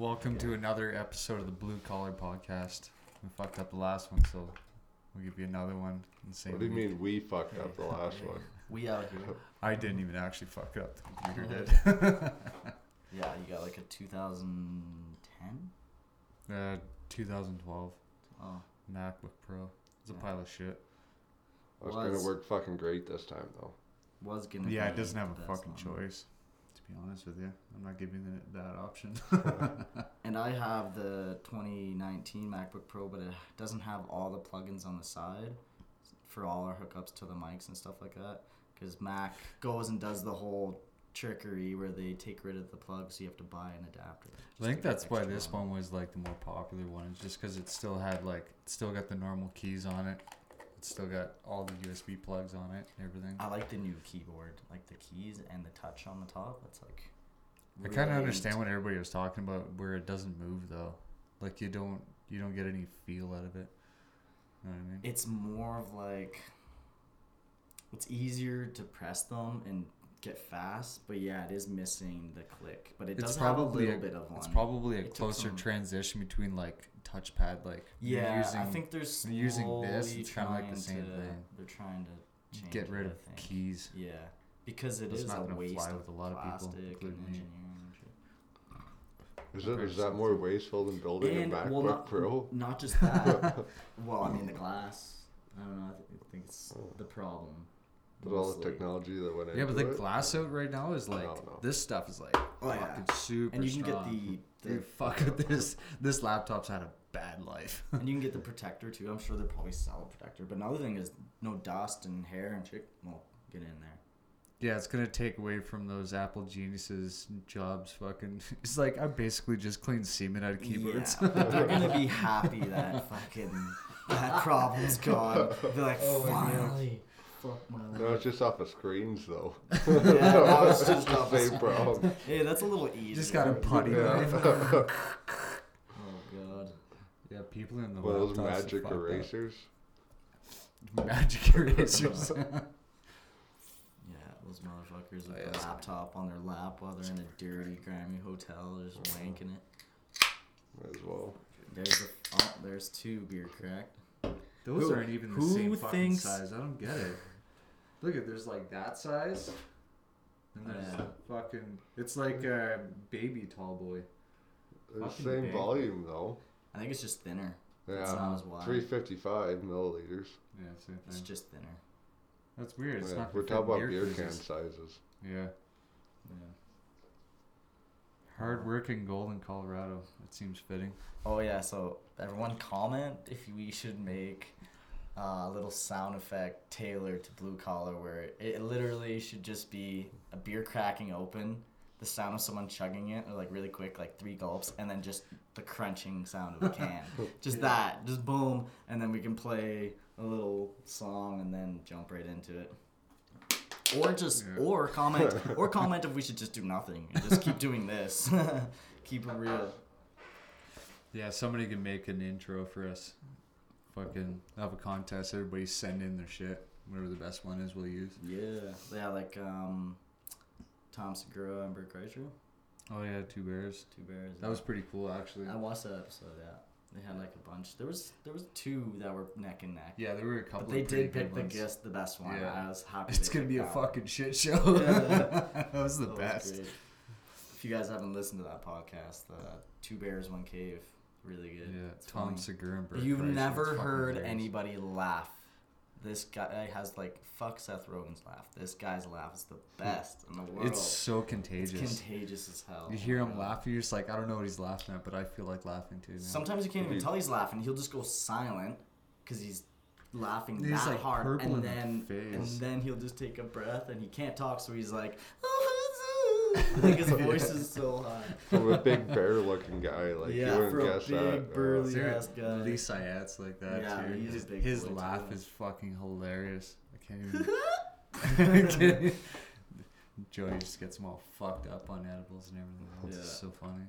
Welcome to another episode of the Blue Collar Podcast. We fucked up the last one, so we'll give you another one. In the same What do you week. mean we fucked up the last one? We out here. I didn't even actually fuck it up. The computer did. Yeah, you got like a 2010. uh, 2012 Oh, MacBook Pro. It's a Yeah. pile of shit. It's Was. gonna work fucking great this time though. was gonna. Yeah, be it doesn't have a the fucking one. choice. Be honest with you, I'm not giving it that option. And I have the 2019 MacBook Pro, but it doesn't have all the plugins on the side for all our hookups to the mics and stuff like that. Because Mac goes and does the whole trickery where they take rid of the plug, so you have to buy an adapter. I think that's why this on. one was like the more popular one. Just because it still had like still got the normal keys on it. It's still got all the USB plugs on it and everything. I like the new keyboard, like the keys and the touch on the top. It's like. I kind of understand what everybody was talking about, where it doesn't move though. Like you don't you don't get any feel out of it. You know what I mean? it's more of like it's easier to press them and get fast, but yeah, it is missing the click. But it It's does have a little a- bit of one. It's probably a It closer some- transition between like touchpad, like yeah. using, I think they're using this, it's kinda like the same to- thing. They're trying to change get rid it, of keys. Yeah, because it It's is not a waste fly of with a lot of people, plastic and including me. engineering. Is it Compared is to that more wasteful than building And a MacBook well, not, Pro? not just that. well, I mean the glass. I don't know. I, th- I think it's Oh. the problem. With all the technology that went Yeah, into but the it? glass out right now is like don't know. this stuff is like Oh, yeah. fucking super and you can strong. get the, the Dude, fuck with this. This laptop's had a bad life. and you can get the protector too. I'm sure they'll probably sell a protector. But another thing is no dust and hair and shit. Well, get in there. Yeah, it's gonna take away from those Apple geniuses jobs. Fucking, it's like I basically just clean semen out of keyboards. Yeah, they're gonna be happy that fucking that problem's gone. They're like, Oh, finally, fuck my No, it's just off of screens though. Yeah, that was just the off of same problem. Hey, that's a little easy. just got a putty Yeah. knife. Oh god. Yeah, people in the One of those magic fucked up. erasers. Magic erasers. Yeah, those motherfuckers with Oh, yeah. the laptop on their lap while they're in a dirty, grimy hotel, just wanking it. Might as well. There's a oh, there's two beer cracked. Those Who- aren't even the who same fucking thinks- size. I don't get it. Look at there's like that size, and there's Yeah. fucking. It's like a baby tall boy. They're the Fucking same big. volume though. I think it's just thinner. Yeah, That's not as wide. 355 milliliters. Yeah, same It's just thinner. That's weird. It's Yeah, not we're talking about beer can cruisers. sizes. Yeah. Yeah. Hard work in Golden, Colorado. That seems fitting. Oh yeah, so everyone comment if we should make uh, a little sound effect tailored to blue collar where it literally should just be a beer cracking open, the sound of someone chugging it or like really quick, like three gulps, and then just the crunching sound of a can. just Yeah. that, just boom, and then we can play a little song and then jump right into it. Or just Yeah. or comment or comment if we should just do nothing and just keep doing this. keep it real. Yeah, somebody can make an intro for us. Fucking have a contest. Everybody send in their shit. Whatever the best one is, we'll use. Yeah, yeah, like um, Tom Segura and Bert Kreischer, Oh yeah, two bears. two bears. That was pretty cool, actually. I watched that episode. Yeah, they had like a bunch. There was there was two that were neck and neck. Yeah, there were a couple. but they did pick the guest, the best one. Yeah. I was happy. It's gonna be a picked that one. fucking shit show. Yeah. that was the That best. great. If you guys haven't listened to that podcast, uh, Two Bears One Cave, really good. Yeah, It's Tom funny. Segura and Bert You've Kreischer, never heard hilarious. anybody laugh. This guy has like fuck Seth Rogen's laugh. This guy's laugh is the best in the world. It's so It's contagious. contagious as hell. You hear Oh him my God. laughing, you're just like, I don't know what he's laughing at, but I feel like laughing too. Man. Sometimes you can't even tell he's laughing. He'll just go silent because he's laughing He's, that like, hard, purple and in the then and then he'll just take a breath, and he can't talk, so he's like, oh, like his voice is so high. From a big bear looking guy, like Yeah, you wouldn't for a guess big that. Burly- Ser- ass guy. Lee Syatt's like that Yeah, too. he's his big his laugh too. is fucking hilarious. I can't even. I can't Joey just gets them all fucked up on edibles and everything. It's Yeah. so funny.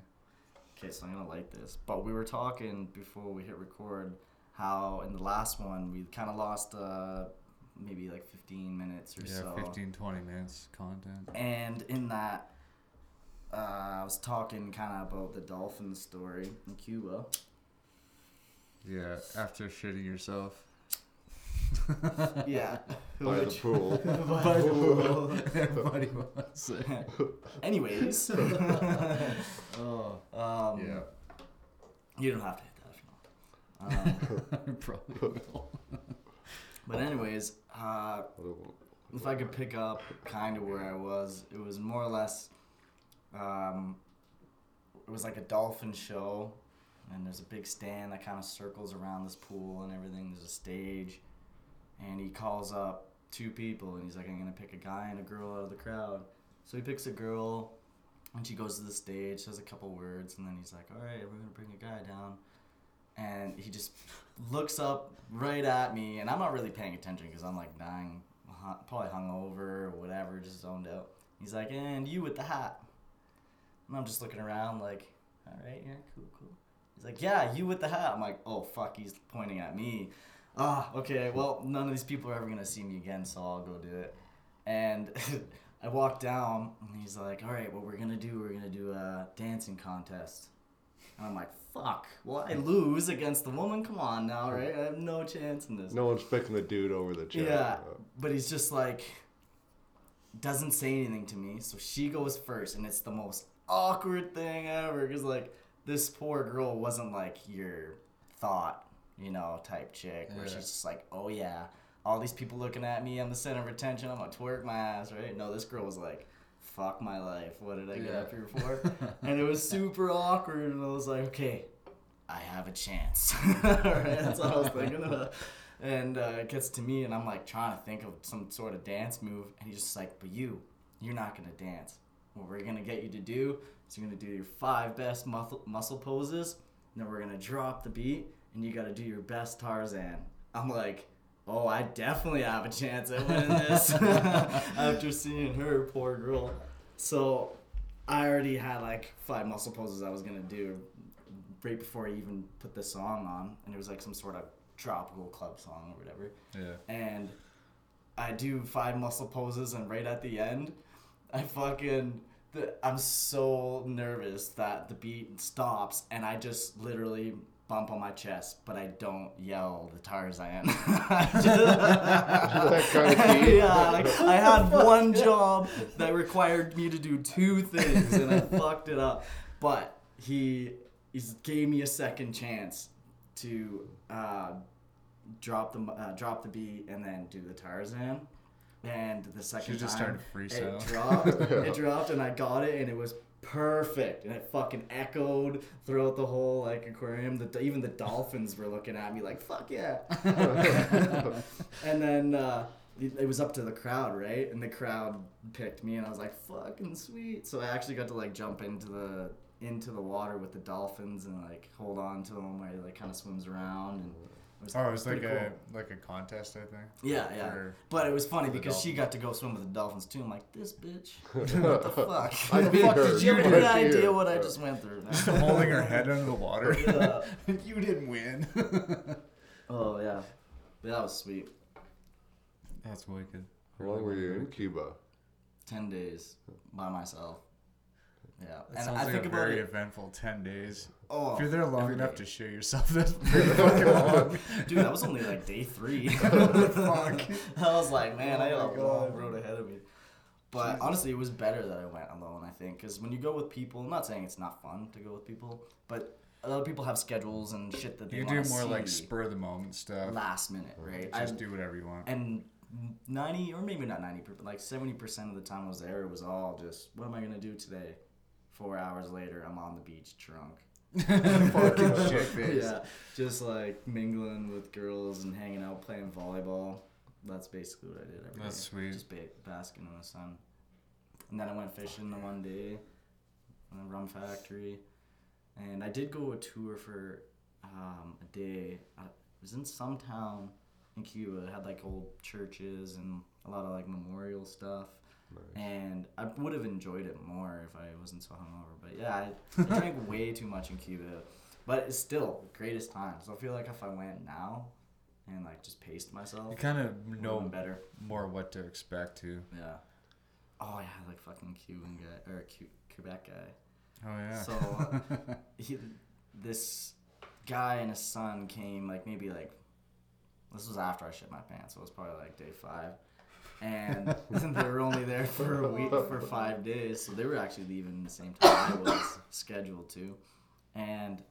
Okay, so I'm gonna like this. But we were talking before we hit record how in the last one we kind of lost uh, maybe like 15 minutes or so. Yeah, so. 15, 20 minutes content. And in that, uh, I was talking kind of about the dolphin story in Cuba. Yeah, after shitting yourself. Yeah. By the pool. By the pool. Everybody wants it. Anyways. Oh. um, Yeah. You don't have to hit that if you want. Um, Probably will. but anyways, uh, if I could pick up kind of where I was, it was more or less, um, it was like a dolphin show, and there's a big stand that kind of circles around this pool and everything. There's a stage, and he calls up two people, and he's like, "I'm gonna pick a guy and a girl out of the crowd." So he picks a girl, and she goes to the stage, says a couple words, and then he's like, "All right, we're gonna bring a guy down." And he just looks up right at me, and I'm not really paying attention because I'm like dying, probably hungover or whatever, just zoned out. He's like, "And you with the hat?" And I'm just looking around, like, "All right, yeah, cool, cool." He's like, "Yeah, you with the hat." I'm like, "Oh fuck," he's pointing at me. Ah, okay. Well, none of these people are ever gonna see me again, so I'll go do it. And I walk down, and he's like, "All right, what we're gonna do? We're gonna do a dancing contest." And I'm like, "Fuck! Well, I lose against the woman. Come on now, right? I have no chance in this." No one's picking the dude over the chick. Yeah, but he's just like doesn't say anything to me. So she goes first, and it's the most awkward thing ever. Cause like this poor girl wasn't like your thought, you know, type chick where Yeah. she's just like, oh yeah, all these people looking at me. I'm the center of attention. I'm gonna twerk my ass, right? No, this girl was like. Fuck my life. What did I get up here for? and it was super awkward. And I was like, okay, I have a chance. right? That's what I was thinking about. And uh, it gets to me, and I'm like trying to think of some sort of dance move. And he's just like, but you, you're not to dance. What we're to get you to do is you're to do your five best muscle, muscle poses. And then we're to drop the beat, and you got to do your best Tarzan. I'm like, oh, I definitely have a chance at winning this after seeing her, poor girl. So I already had like five muscle poses I was gonna do right before I even put the song on, and it was like some sort of tropical club song or whatever. Yeah. And I do five muscle poses, and right at the end, I fucking. The, I'm so nervous that the beat stops, and I just literally bump on my chest, but I don't yell the Tarzan. That kinda yeah, like, I had one job that required me to do two things, and I fucked it up. But he, he gave me a second chance to uh, drop the uh, drop the beat and then do the Tarzan. And the second She just time, started it freestyle. dropped. it dropped, and I got it, and it was perfect, and it fucking echoed throughout the whole like aquarium. The even the dolphins were looking at me like, "Fuck yeah!" and then uh, it, it was up to the crowd, right? And the crowd picked me, and I was like, "Fucking sweet!" So I actually got to like jump into the into the water with the dolphins and like hold on to them while he like kind of swims around and. It was Oh, it was like pretty a cool. like a contest, I think. Yeah, yeah. for- But it was funny the because she got to go swim with the dolphins too. I'm like, this bitch. what the fuck? I beat Fuck, her. Did you have Where's any idea at? what I just went through? Just holding her head under the water. Yeah. you didn't win. Oh yeah, that was sweet. That's wicked. How long were you in Cuba? Ten days by myself. Yeah, That and sounds I like think a about very it. eventful ten days. Oh, if you're there long enough day. to shit yourself, that's pretty fucking long. dude, that was only like day three. Fuck. I was like, man, oh I Oh got my a long road ahead of me. But Jesus. honestly, it was better that I went alone. I think because when you go with people, I'm not saying it's not fun to go with people, but a lot of people have schedules and shit that they You do more like spur of the moment stuff. last minute, right? Just I- do whatever you want. and 90 or maybe not 90 but like 70% of the time I was there it was all just what am I gonna do today four hours later I'm on the beach drunk Fucking shit face. yeah just like mingling with girls and hanging out playing volleyball that's basically what I did every day. That's sweet. just ba- basking in the sun and then I went fishing the one day in the rum factory and I did go a tour for um, a day I, was in some town in Cuba. It had like old churches and a lot of like memorial stuff. Nice. And I would have enjoyed it more if I wasn't so hungover. But yeah, I, I drank way too much in Cuba. But it's still the greatest time. So I feel like if I went now and like just paced myself, You kind of know better. more what to expect too. Yeah. Oh yeah, like fucking Cuban guy or Cu- Quebec guy. Oh yeah. So he, this guy and his son came like maybe like this was after I shit my pants, so it was probably like day five, and they were only there for a week for five days, so they were actually leaving the same time I was scheduled to, and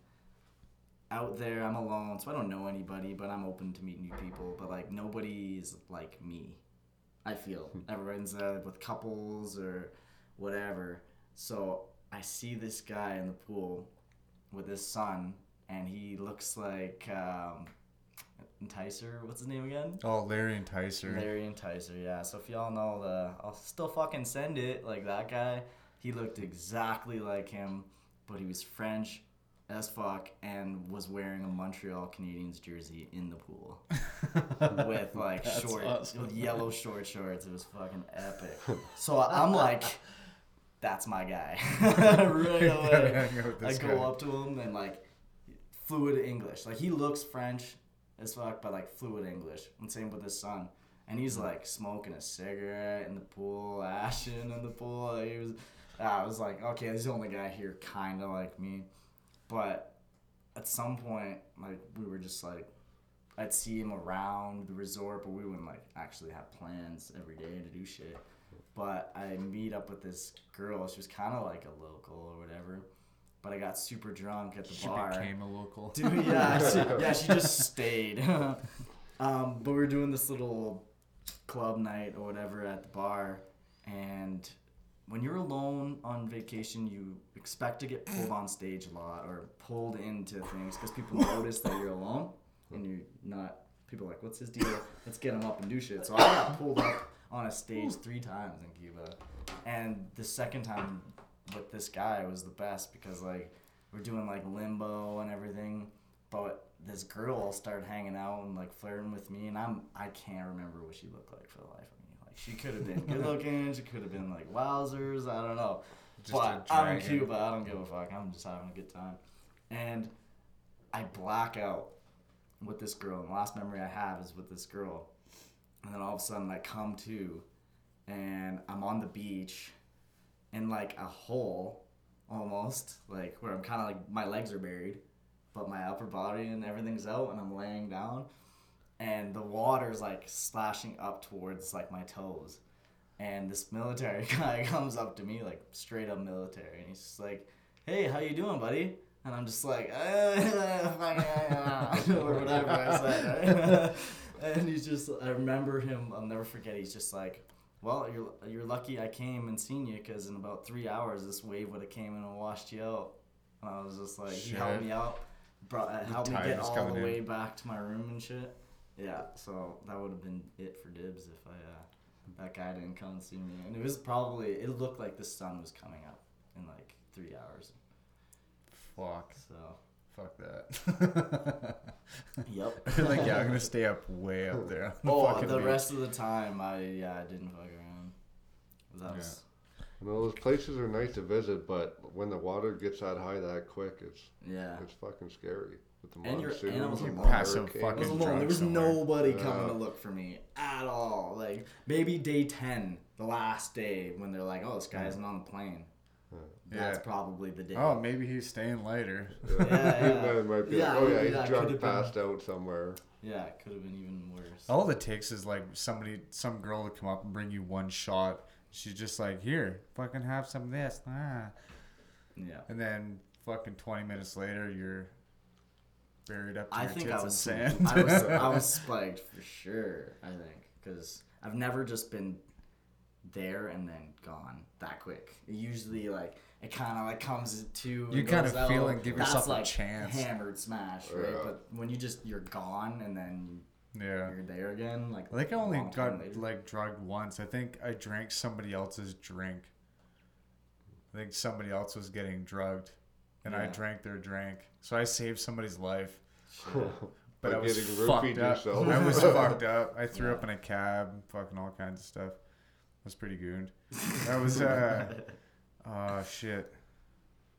out there I'm alone, so I don't know anybody, but I'm open to meet new people, but like nobody's like me. I feel everyone's there with couples or whatever. So I see this guy in the pool with his son, and he looks like um, Enticer. What's his name again? oh, Larry Enticer. Larry Enticer. Yeah. So if y'all know the, I'll still fucking send it. Like that guy, he looked exactly like him, but he was French as fuck and was wearing a Montreal Canadiens jersey in the pool with like That's short, awesome. with yellow short shorts. It was fucking epic. So I'm like, that's my guy right away. hang out with I go guy. up to him and like fluid English. Like he looks French as fuck, but like fluid English. And same with his son. And he's like smoking a cigarette in the pool, ashing in the pool. He was, I was like, okay, he's the only guy here kind of like me. But at some point, like we were just like, I'd see him around the resort, but we wouldn't like actually have plans every day to do shit. But I meet up with this girl. She was kind of like a local or whatever. But I got super drunk at the She bar. She became a local. Dude, yeah, she, yeah, she just stayed. um, but we were doing this little club night or whatever at the bar, and when you're alone on vacation, you expect to get pulled on stage a lot or pulled into things because people notice that you're alone and you're not. People are like, "What's his deal? Let's get him up and do shit." So I got pulled up on a stage three times in Cuba, and the second time with this guy was the best because like we're doing like limbo and everything, but this girl started hanging out and like flirting with me, and I'm I can't remember what she looked like for the life of me. Like she could have been good looking, she could have been like wowzers, I don't know. Just but I'm in. Cuba, I don't give a fuck. I'm just having a good time, and I black out with this girl. And the last memory I have is with this girl, and then all of a sudden I come to, and I'm on the beach, in like a hole, almost like where I'm kind of like my legs are buried, but my upper body and everything's out, and I'm laying down, and the water's like splashing up towards like my toes, and this military guy comes up to me like straight up military, and he's just like, "Hey, how you doing, buddy?" And I'm just like, or whatever I said. and he's just, I remember him, I'll never forget, he's just like, well, you're, you're lucky I came and seen you because in about three hours, this wave would have came in and washed you out. And I was just like, he helped me out, brought, The helped me get all the in. way back to my room and shit. Yeah, so that would have been it for Dibbs if I, uh, that guy didn't come and see me. And it was probably, it looked like the sun was coming up in like three hours. Fuck. So, Fuck that. yep. like yeah, I'm gonna stay up way up there. on the Oh, the beach. rest of the time, I yeah, I didn't fuck around. That was You know, those places are nice to visit, but when the water gets that high that quick, it's yeah. it's fucking scary. With the And you're- monsoons and I was alone. the Pass some hurricanes. I was fucking alone. There was somewhere. nobody coming Yeah. to look for me at all. Like maybe day ten, the last day, when they're like, "Oh, this guy isn't on the plane." That's Yeah. probably the day. Oh, maybe he's staying later. Yeah, Yeah, yeah. Might be Yeah, like, oh yeah, he's yeah, it drunk, could've been. passed out somewhere. Yeah, it could have been even worse. All it takes is like somebody, some girl to come up and bring you one shot. She's just like, here, fucking have some of this. Ah. Yeah. And then fucking 20 minutes later, you're buried up to I your think tits I in was sand. I was I was spiked for sure. I think because I've never just been there and then gone that quick. It usually like it kind of like comes to You kinda goes feel and give That's yourself a like chance. Hammered smash, right? Yeah. But when you just you're gone and then yeah. you're there again, like I think I only got later. like drugged once. I think I drank somebody else's drink. I think somebody else was getting drugged, and I drank their drink. So I saved somebody's life. But By I was fucked up. I was fucked up. I threw Yeah. up in a cab, fucking all kinds of stuff. It was pretty gooned. That was uh, oh shit.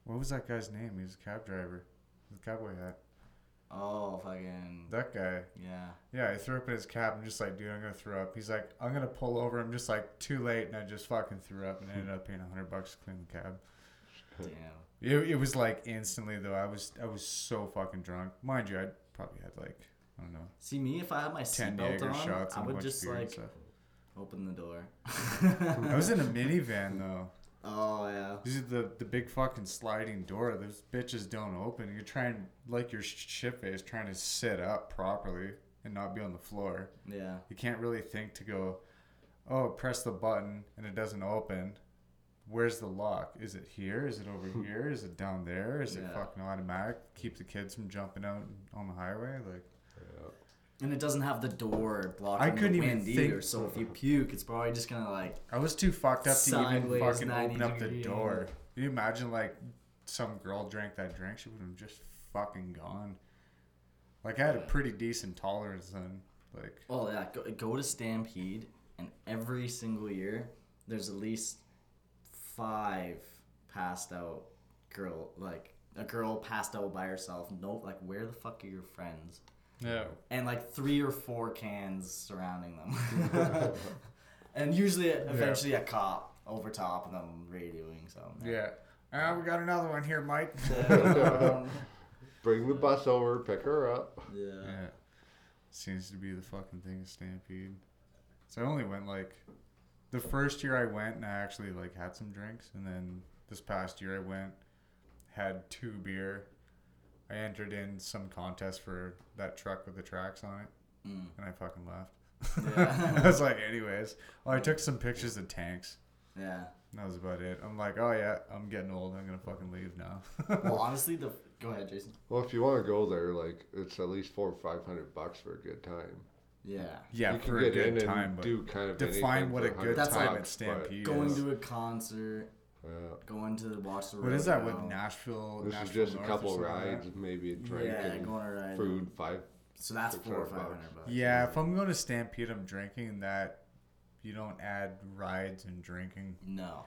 What was that guy's name? He was a cab driver. With a cowboy hat. Oh, fucking. That guy. Yeah. Yeah, I threw up in his cab. I'm just like, dude, I'm gonna throw up. He's like, I'm gonna pull over. I'm just like, too late, and I just fucking threw up and ended up paying a hundred bucks to clean the cab. Damn. It, it was like instantly though. I was I was so fucking drunk. Mind you, I probably had like I don't know See me if I had my seatbelt on, shots I would just like open the door. I was in a minivan though. Oh yeah. This is the the big fucking sliding door. Those bitches don't open. You're trying like your shit face trying to sit up properly and not be on the floor. Yeah. You can't really think to go, oh, press the button and it doesn't open. Where's the lock? Is it here? Is it over here? Is it down there? Is it fucking automatic? Keep the kids from jumping out on the highway? Like, And it doesn't have the door blocking I couldn't the even either. think- So if you puke, it's probably just gonna like. I was too fucked up to even fucking open up the door. Can you imagine like some girl drank that drink? She would have just fucking gone. Like I had a pretty decent tolerance then. Like Oh yeah, go, go to Stampede, and every single year there's at least five passed out girl like a girl passed out by herself. No, like where the fuck are your friends? Yeah, And like three or four cans surrounding them. and usually, eventually, a cop over top of them radioing. So yeah. Uh, we got another one here, Mike. Um, Bring the bus over, pick her up. yeah. Yeah. Seems to be the fucking thing of Stampede. So I only went like the first year I went and I actually like had some drinks and then this past year I went had two beer. I entered in some contest for that truck with the tracks on it Mm. and I fucking left. Yeah. I was like anyways. Well, I took some pictures of tanks. Yeah. That was about it. I'm like, oh yeah, I'm getting old. I'm gonna fucking leave now. Well, honestly, the go ahead, Jason. Well, if you want to go there, like it's at least four or five hundred bucks for a good time. Yeah. yeah, you can for a get good in time, but do kind of define what for a good That's time like at Stampede is. Going to a concert, Yeah. going to watch the. What is that with. Nashville? This Nashville is just a North or couple something like rides, maybe a drink Yeah, and going to ride. food, five. So that's four or hundred five bucks. bucks. Yeah, if I'm going to Stampede, I'm drinking that. You don't add rides and drinking No.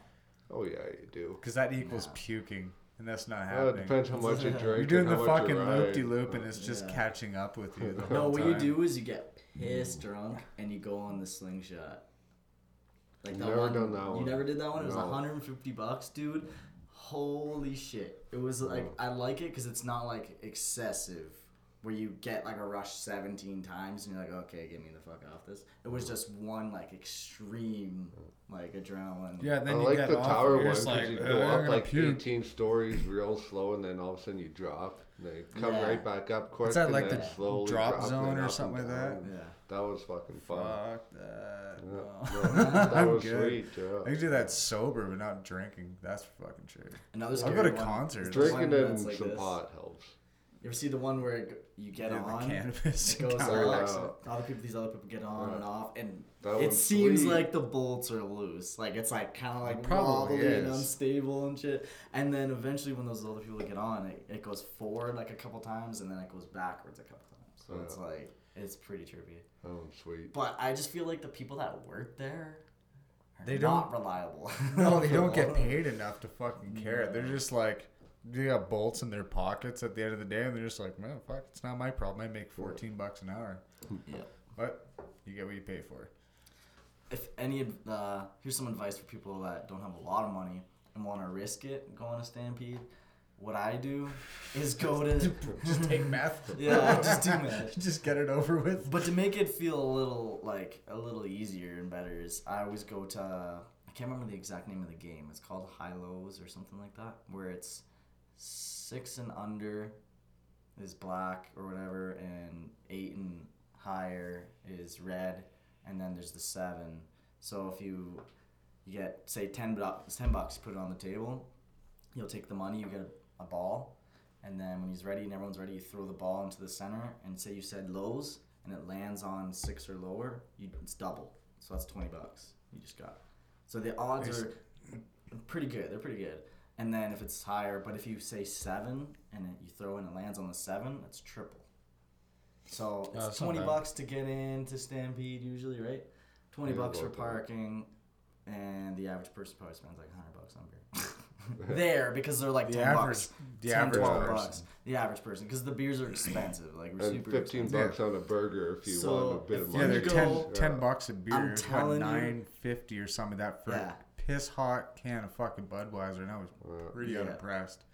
Oh yeah, you do. because that equals No. puking, and that's not Well, it happening. depends how much you drink. You're doing and the how much fucking loop de loop, and it's just Yeah. catching up with you. The whole No, what you do is you get pissed drunk and you go on the slingshot. Like that Never one. done that one. You never did that one. It was No. 150 bucks, dude. Holy shit! It was like No. I like it because it's not like excessive, where you get like a rush 17 times and you're like, okay, get me the fuck off this. It was just one like extreme like adrenaline. Yeah, I then you like get the off, tower one because like, you "Uh, go I'm up like puke." 18 stories real slow, and then all of a sudden you drop. And they come Yeah. right back up quick. What's that, like then the slowly drop drop, zone or something like that? Yeah. That was fucking fun. Fuck that. Yeah, no. no, that was good. sweet. I can do that sober, but not drinking. That's fucking true. Another I'll go to one concerts. is the one Drinking and that's like some this. pot helps. You ever see the one where it you get Yeah, the on, cannabis it goes counteracts up, other people, these other people get on Yeah. and off, and That it seems sweet. like the bolts are loose. Like it's like kind of like probably wobbly and unstable and shit. And then eventually, when those other people get on, it, it goes forward like a couple times, and then it goes backwards a couple times. So it's like it's pretty trippy. Oh, sweet. But I just feel like the people that work there, are They not reliable. No, they don't get paid enough to fucking care. They're just like they got bolts in their pockets at the end of the day, and they're just like, man, fuck, it's not my problem. I make fourteen bucks an hour, Yep. but you get what you pay for. if any ad- uh, here's some advice for people that don't have a lot of money and want to risk it going to stampede what i do is go to just take meth. yeah just do meth just get it over with. but to make it feel a little like a little easier and better is i always go to i can't remember the exact name of the game it's called high lows or something like that where it's six and under is black or whatever and eight and higher is red and then there's the seven so if you you get say 10 bucks 10 bucks you put it on the table you'll take the money you get a, a ball and then when he's ready and everyone's ready you throw the ball into the center and say you said lows and it lands on six or lower you, it's double. So that's 20 bucks you just got. So the odds are pretty good they're pretty good. And then if it's higher but if you say seven and you throw in and it lands on the seven it's triple. So Oh, it's that's 20 bucks to get into stampede usually right? 20 Yeah, bucks for parking and the average person probably spends like 100 bucks on beer there because they're like The 10 average, bucks. the 10, average 12 person. bucks. The average person because the beers are expensive. Like we're And super 15 expensive. bucks on a burger if you So, want a bit of money. Yeah, they're you 10, go- 10 bucks a beer. I'm telling you- what, nine fifty or something like that for Yeah. a piss hot can of fucking Budweiser, and I was Yeah. pretty Yeah. unimpressed.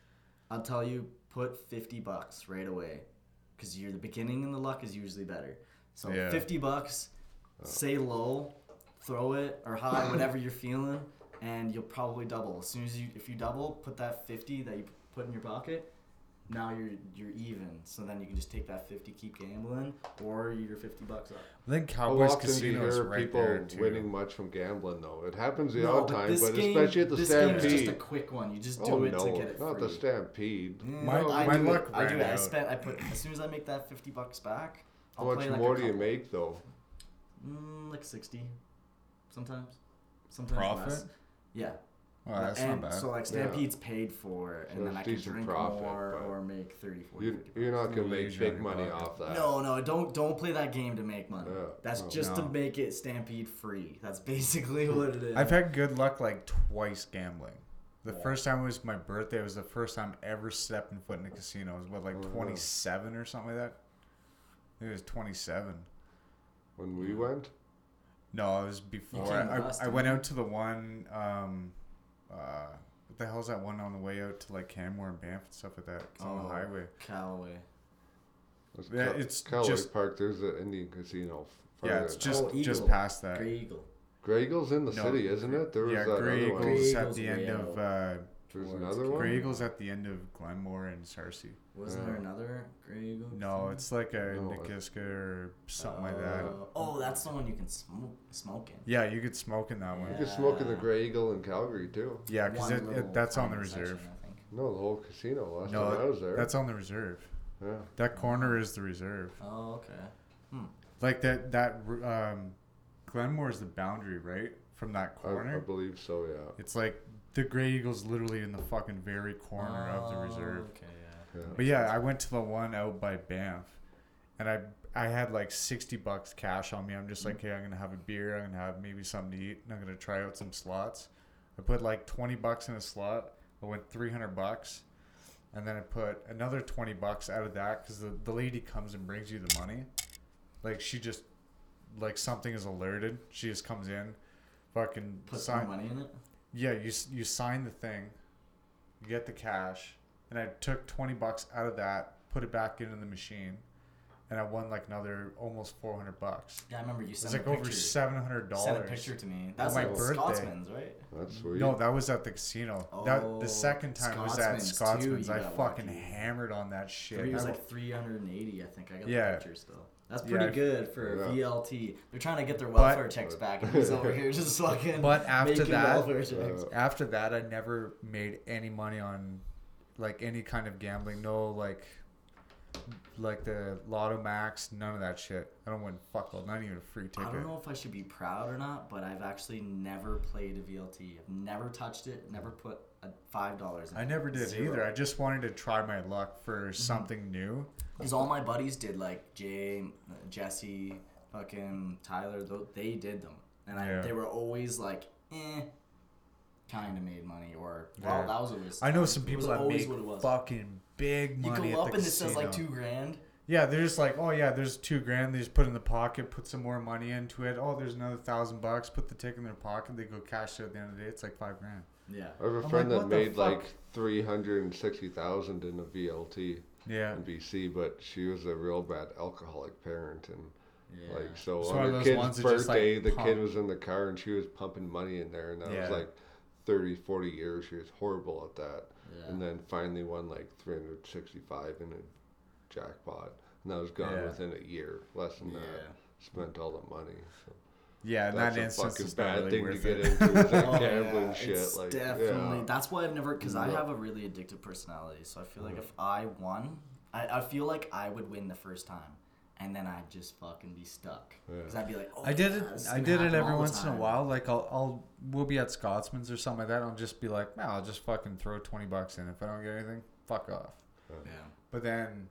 I'll tell you, put 50 bucks right away. Because you're the beginning and the luck is usually better. So Yeah. 50 bucks, oh. say low, throw it, or high, whatever you're feeling, and you'll probably double. As soon as you, if you double, put that 50 that you put in your pocket, now you're you're even. So then you can just take that 50, keep gambling, or you're 50 bucks up. I think How Cowboys often do you Casino is right people there too. winning much from gambling though? It happens the No, odd time, but game, especially at the this game is just a quick one. You just do Oh it no, to get it not free. the Stampede. Yeah, My- I my luck it. I do ran it. I out. spent. I put as soon as I make that 50 bucks back. I'll How much play like more a do you make though? Mm, like 60 sometimes. Sometimes Profit? less. Yeah. Well, that's and not bad. so like Stampede's paid for, and So then I can drink profit, more or make 30, 40, You, 50 you're not gonna make big money pocket. off that. No, no, don't don't play that game to make money. Yeah, That's oh, no. just No. to make it Stampede free. That's basically what it is. I've had good luck like twice gambling. The Yeah. first time was my birthday. It was the first time ever stepping foot in a casino. It was what like Oh, 27 or something like that. I think it was 27. When we went, No, it was before. I, with I, I went out to the one. Um, uh, what the hell's that one on the way out to like Canmore and Banff and stuff like that? It's on Oh. the highway. Callaway. That's Yeah, Cal- it's Callaway just- Park. There's an Indian casino. Yeah, it's just Oh, just past that. Grey Eagle. Grey Eagle's in the No, city, isn't it? There was yeah, that Grey. Eagles at the end of uh, There's towards another one. Grey Eagles at the end of Glenmore and Sarcee. Wasn't Yeah. there another Grey Eagle? No, thing? it's like a No, Nikiska or something like that. Uh, Oh, that's the one you can smoke smoke in. Yeah, you could smoke in that one. You could smoke in the Grey Eagle in Calgary too. Yeah, because it, it, that's on the tiny section, reserve. I think. No, the whole casino. Last No, time I was there. That's on the reserve. yeah. That corner is the reserve. Oh, okay. Like that that um, Glenmore is the boundary, right? From that I, I believe so. Yeah. It's like the Grey Eagle's literally in the fucking very corner of the Oh, reserve. Okay, yeah. Yeah. But yeah, I went to the one out by Banff, and I I had like sixty bucks cash on me. I'm just like, hey, I'm gonna have a beer. I'm gonna have maybe something to eat, and I'm gonna try out some slots. I put like twenty bucks in a slot. I went three hundred bucks, and then I put another twenty bucks out of that because the the lady comes and brings you the money. Like she just like something is alerted. She just comes in, fucking Put sign. some money in it. Yeah, you you sign the thing, you get the cash, and I took twenty bucks out of that, put it back into the machine, and I won like another almost four hundred bucks. Yeah, I remember you It's sent like a over picture. seven hundred Sent a dollars. picture to me. That's my like birthday. Scotsman's, right? That's sweet. No, that was at the casino. that Oh, the second time was at Scotsman's too, I fucking lucky. hammered on that shit. It was like 380, I think. I got Yeah. the picture still. That's pretty I- good for Yeah. VLT. They're trying to get their But- welfare checks back, and he's over here just fucking But after making that- welfare checks. After that, I never made any money on like any kind of gambling. No, like like the Lotto Max, none of that shit. I don't win fuck all, not even a free ticket. I don't know if I should be proud or not, but I've actually never played a VLT. I've never touched it. Never put a five dollars. I never did either. I just wanted to try my luck for something new. Because all my buddies did like Jay, Jesse, fucking Tyler. They did them, and I, Yeah. they were always like, eh, kind of made money, or well, Yeah. that was a waste. I know some people that always make what it was. fucking big money. You go up and it says like two grand. Yeah, they're just like, oh yeah, there's two grand. They just put in the pocket, put some more money into it. Oh, there's another thousand bucks. Put the ticket in their pocket. They go cash it at the end of the day. It's like five grand. Yeah. I have a I'm friend like, that made like three hundred and sixty thousand in a VLT Yeah. in BC, but she was a real bad alcoholic parent, and Yeah. like so It's on one her kid's ones that like, birthday, the kid was in the car and she was pumping money in there, and that Yeah. was like 30, 40 years. She was horrible at that, yeah. and then finally won like three hundred sixty-five in a jackpot, and that was gone Yeah. within a year, less than yeah. that. Spent all the money. So. Yeah, in That's that a instance, fucking it's bad really thing to get it. into. Is like Oh, gambling yeah, shit. It's like definitely yeah. that's why I've never because I have a really addictive personality. So I feel like if I won, I, I feel like I would win the first time, and then I'd just fucking be stuck. Yeah. Because I'd be like, oh, I did yeah, it. I did it every all the once in a while. Like I'll, I'll, we'll be at Scotsman's or something like that. I'll just be like, man, I'll just fucking throw twenty bucks in. If I don't get anything, fuck off. Yeah. But then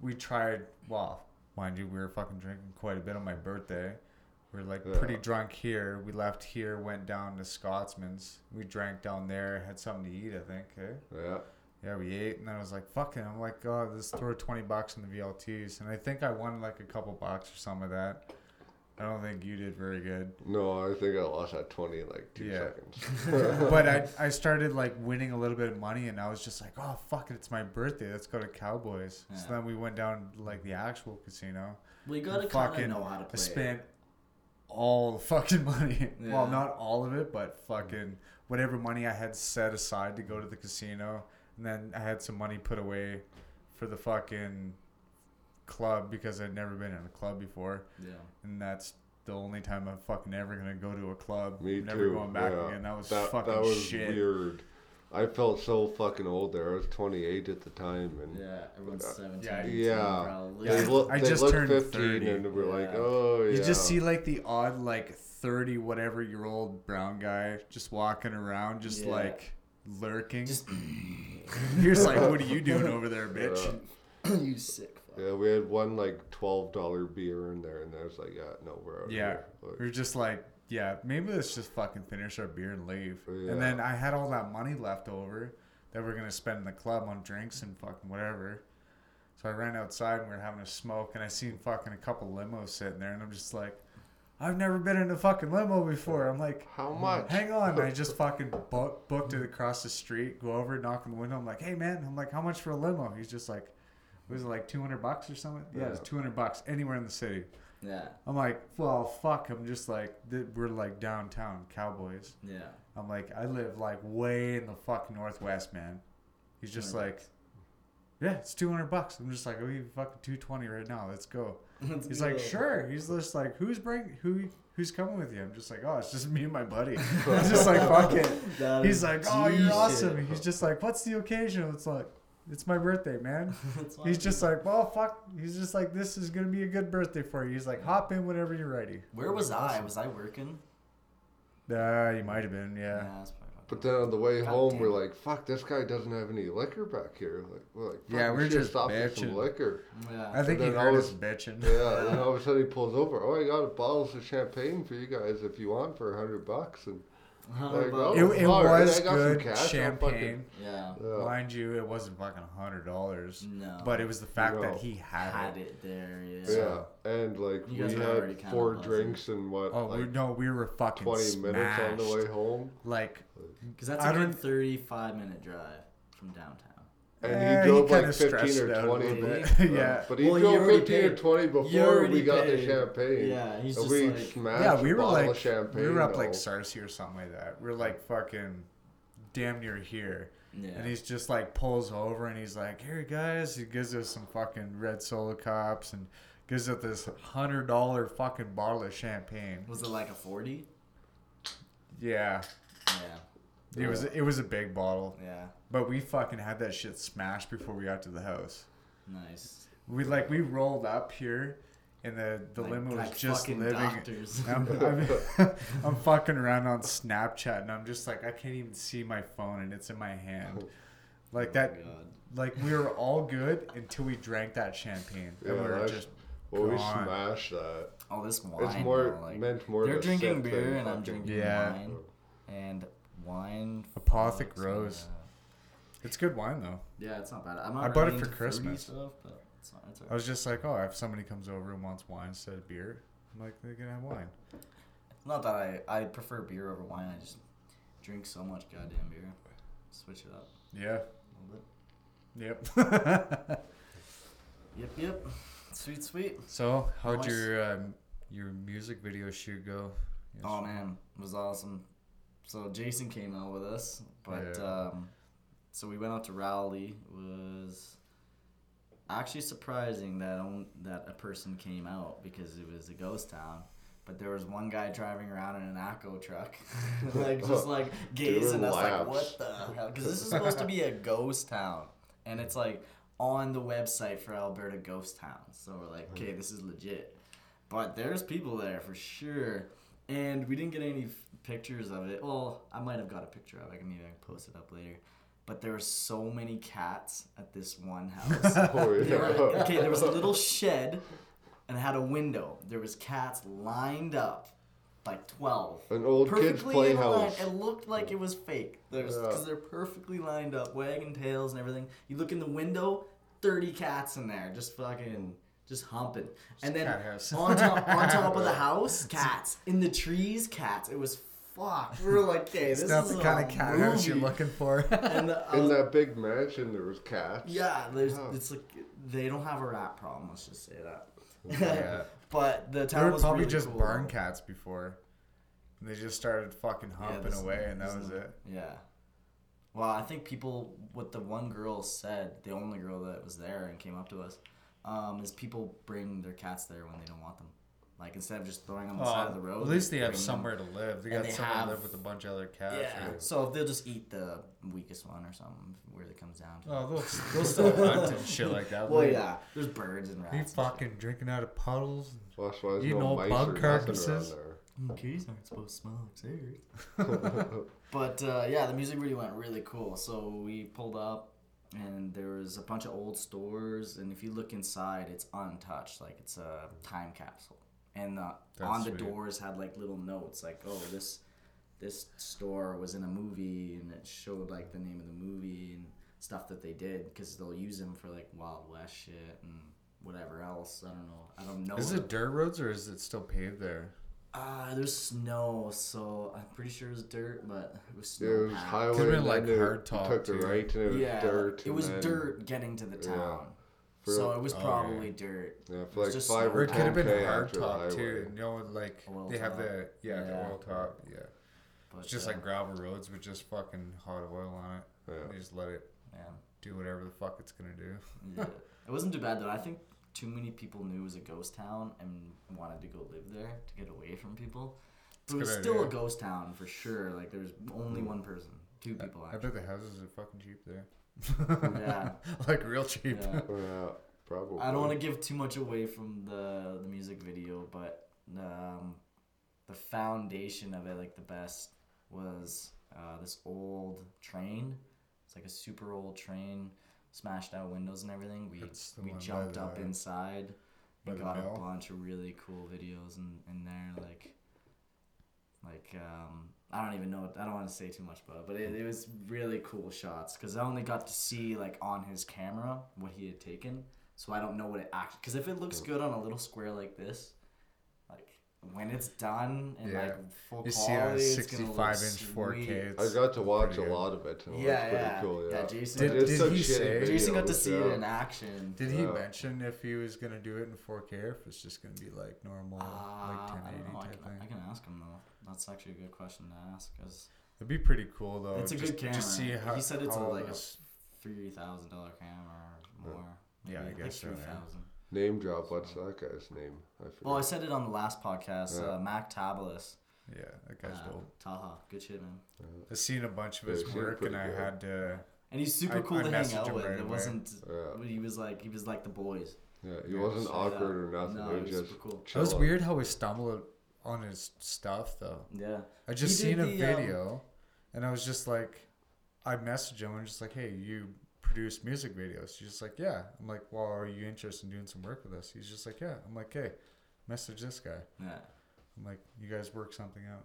we tried. Well, mind you, we were fucking drinking quite a bit on my birthday. We were like Yeah. pretty drunk here. We left here, went down to Scotsman's. We drank down there, had something to eat, I think. Eh? Yeah. Yeah, we ate, and then I was like, "Fucking!" I'm like, "Oh, let's throw twenty bucks in the VLTs," and I think I won like a couple bucks or some of that. I don't think you did very good, No, I think I lost that 20 in like two Yeah. seconds. but I I started like winning a little bit of money, and I was just like, "Oh fuck it, it's my birthday. Let's go to Cowboys." So then we went down like the actual casino. We gotta kind of Fucking- know how to I play. spent all the fucking money. Well, not all of it, but fucking whatever money I had set aside to go to the casino, and then I had some money put away for the fucking club because I'd never been in a club before, Yeah. and that's the only time I'm fucking ever gonna go to a club. Me I'm never too. going back yeah. again. That was that, fucking that was shit. weird. I felt so fucking old there. I was 28 at the time, and Yeah, everyone's Uh, 17. yeah, 18 yeah. probably. they Yeah. look I they just looked turned 15, 30. and we're like, oh yeah. You just see like the odd like thirty whatever year old brown guy just walking around, just Yeah. like lurking. Just You're just like, what are you doing over there, bitch? Yeah. you sick fuck. Yeah, we had one like twelve dollar beer in there, and I was like, yeah, no, we're out. Yeah. here. Like, We are just like, yeah, maybe let's just fucking finish our beer and leave. Yeah. And then I had all that money left over that we're gonna spend in the club on drinks and fucking whatever. So I ran outside and we were having a smoke, and I seen fucking a couple limos sitting there, and I'm just like, I've never been in a fucking limo before. I'm like, How much? hang on. I just fucking book, booked it across the street, go over, knock on the window. I'm like, hey man, I'm like, how much for a limo? He's just like, was it like 200 bucks or something? Yeah, Yeah. 200 bucks anywhere in the city. Yeah. I'm like, well, fuck. I'm just like, th- we're like downtown Cowboys. Yeah. I'm like, I live like way in the fucking northwest, man. He's just 200 like, yeah, it's 200 bucks. I'm just like, oh, you fucking 220 right now. Let's go. Let's He's go. like, sure. He's just like, who's bring who who's coming with you? I'm just like, oh, it's just me and my buddy. I'm just like, fuck it. He's like, oh, you're awesome. He's just like, what's the occasion? It's like, it's my birthday, man. He's just like, well, fuck. He's just like, this is gonna be a good birthday for you. He's like, hop in whenever you're ready. Where was I? Was I working? Uh, you might have been, yeah. that's But then on the way God home, we're like, "Fuck, this guy doesn't have any liquor back here." Like, we're like, fuck, Yeah, we we're should've just stopped for some liquor. yeah. I think he then I heard was- us bitching. Yeah, and all of a sudden he pulls over. Oh, I got a bottles of champagne for you guys if you want for a hundred bucks. And How There you go. It, it yeah, was I got some good cash, I'll champagne. fucking- Yeah. yeah, Mind you, it wasn't fucking hundred dollars. No. But it was the fact No. that he had, had it. it there. Yeah. yeah, and like You we guys were already had kinda four buzzing. drinks and what, Oh we, like no, we were fucking twenty minutes on the way home. Like, Because that's I a good don't- 35 minute drive from downtown. And eh, he drove kinda like fifteen or twenty. little bit. bit. Uh, yeah. but he Well, drove already fifteen or twenty before we got the champagne. Yeah, he's just we like. smashed Yeah, we were bottle like, champagne. we were up though. like Sarcee or something like that. We are like fucking damn near here. Yeah. And he's just like pulls over and he's like, "Here, guys." He gives us some fucking red solo cups and gives us this hundred dollar fucking bottle of champagne. was it like a 40? Yeah, Yeah. it was it was a big bottle, Yeah. But we fucking had that shit smashed before we got to the house. Nice. We like we rolled up here, and the the Like- limo was like just living. I'm, I'm, I'm fucking around on Snapchat and I'm just like I can't even see my phone and it's in my hand. Oh like that Oh, God. like we were all good until we drank that champagne. Yeah, and we were just Well, we smashed that. Oh, this wine. It's more though, like, meant more. they're drinking beer and I'm drinking Yeah. wine. And wine. Apothic fucks me Rose. It's good wine though. Yeah, it's not bad. I'm not I bought it for Christmas. Stuff, but it's not, it's I was just like, oh, if somebody comes over and wants wine instead of beer, I'm like, they can have wine. Not that I, I prefer beer over wine. I just drink so much goddamn beer. Switch it up Yeah. a little bit. Yep. Yep, yep. Sweet, sweet. so, how'd Nice. your um, your music video shoot go? Oh man, it was awesome. So Jason came out with us, but Yeah. um, so we went out to Rowley. It was actually surprising that on, that a person came out because it was a ghost town. But there was one guy driving around in an ATCO truck, like just like gazing. Doing us like, what the hell? Because this is supposed to be a ghost town, and it's like on the website for Alberta ghost towns. So we're like, okay, this is legit. But there's people there for sure. And we didn't get any f- pictures of it. Well, I might have got a picture of it. I can maybe post it up later. But there were so many cats at this one house. Oh, There were- okay, there was a little shed and it had a window. There was cats lined up, like twelve. An old kid's perfectly in line. playhouse. It looked like it was fake. There's Yeah. because they're perfectly lined up, wagging tails and everything. You look in the window, thirty cats in there, just fucking, just humping. And then cat house. on top, on top of the house, cats. In the trees, cats. It was fuck. We were like, okay, this It's not is the a kind of cat house you're looking for. And the, I In that big mansion, there was cats. yeah, there's. Oh. It's like they don't have a rat problem. Let's just say that. Yeah. but the They town were was probably really just cool. barn cats before. And they just started fucking humping this- away, and that was it. Yeah. Well, I think people, what the one girl said, the only girl that was there and came up to us, um, is people bring their cats there when they don't want them. Like instead of just throwing them on the side of the road. Oh, at least they have bring them- somewhere to live. They And got they somewhere have- to live with a bunch of other cats. Yeah. or- So they'll just eat the weakest one or something where it comes down to. Oh, they'll, they'll still hunt and shit like that. well, but yeah. There's birds and rats. You and shit. fucking drinking out of puddles. Well, that's why there's You no know mice bug carcasses? around there. Mm, Kitties aren't supposed to smell like cigarettes. but uh, yeah, the music really went really cool. So we pulled up, and there was a bunch of old stores, and if you look inside, it's untouched, like it's a time capsule. And uh, That's on the sweet. doors had like little notes, like oh this this store was in a movie, and it showed like the name of the movie and stuff that they did because they'll use them for like Wild West shit and whatever else. I don't know. I don't know. Is the- it dirt roads or is it still paved there? uh, there's snow, so I'm pretty sure it was dirt, but it was snow. Yeah, it was packed. highway. Could've been, and like, it- hard top, You took the right, and it was yeah, dirt. it was then- dirt getting to the town, For- so it was Oh, probably yeah. dirt. Yeah, It for like five snow. or Or it could have been k hard top too. You know, like Oil they have the yeah, the Yeah. oil top. Yeah, But, it's just uh, like gravel roads with just fucking hot oil on it. Yeah. They just let it yeah, do whatever the fuck it's gonna do. yeah. it wasn't too bad though. I think too many people knew it was a ghost town and wanted to go live there to get away from people. It's it was a good still a ghost town for sure. Like there's only one person, two people I actually. bet the houses are fucking cheap there. Yeah. like real cheap. Yeah. Yeah, probably. I don't want to give too much away from the the music video, but um, the foundation of it, like the best, was uh, this old train. It's like a super old train, smashed out windows and everything. We That's the we one by jumped up the- inside. by We the got mill? a bunch of really cool videos in, in there, like like um, I don't even know. I don't want to say too much about it, but it, it was really cool shots because I only got to see like on his camera what he had taken, so I don't know what it actually. Because if it looks good on a little square like this, when it's done and Yeah. like full You see a quality, it's gonna look 65 inch 4K. sweet. I It's got to watch a lot of it. And it Yeah, was pretty yeah. cool. Yeah. Yeah, Jason- Did- did he shitty say- Jason got to see yeah. it in action. Did he Yeah. mention if he was gonna do it in 4K or if it's just gonna be like normal, Uh, like I don't 1080 know. I type can, I can ask him though. That's actually a good question to ask because It'd be pretty cool though. it's a just, good camera. Just see how, he said it's a, how like a three thousand dollar camera or more. Yeah, I Maybe, guess so, like yeah. three thousand. Name drop. What's that guy's name? I. Well, I said it on the last podcast. Yeah. Uh, Mac Tabalis. yeah, that guy's Uh, dope. Taha, good shit, man. I've seen a bunch of his he seemed work, pretty and I good. had to. And he's super I- cool I to hang out with. right it wasn't. Yeah. He was like he was like the boys. Yeah, he wasn't straight awkward or nothing. No, he he was was just super cool. It was weird how we stumbled on his stuff though. Yeah. I just He seen a the, um, video, and I was just like, I messaged him and just like, hey, you produce music videos? He's just like, yeah. I'm like, well, are you interested in doing some work with us? He's just like, yeah. I'm like, hey, message this guy. Yeah. I'm like, you guys work something out.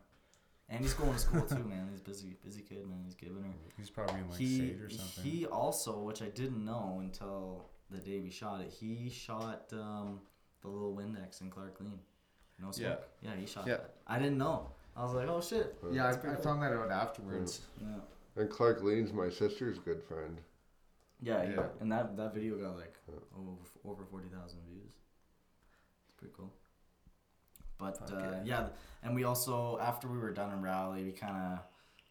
And he's going to school too, man. He's busy, busy kid, man. He's giving her. He's probably in like he Sage or something. he also, which I didn't know until the day we shot it. He shot um, the little Windex in Clark Lean. No smoke. Yeah, he shot Yeah. that. I didn't know. I was like, oh shit. yeah, I, I cool. found that out afterwards. Yeah. And Clark Lean's my sister's good friend. Yeah, yeah. Yeah. And that that video got like Yeah. over over forty thousand views. It's pretty cool. But uh, yeah. yeah, and we also after we were done in Rowley, we kind of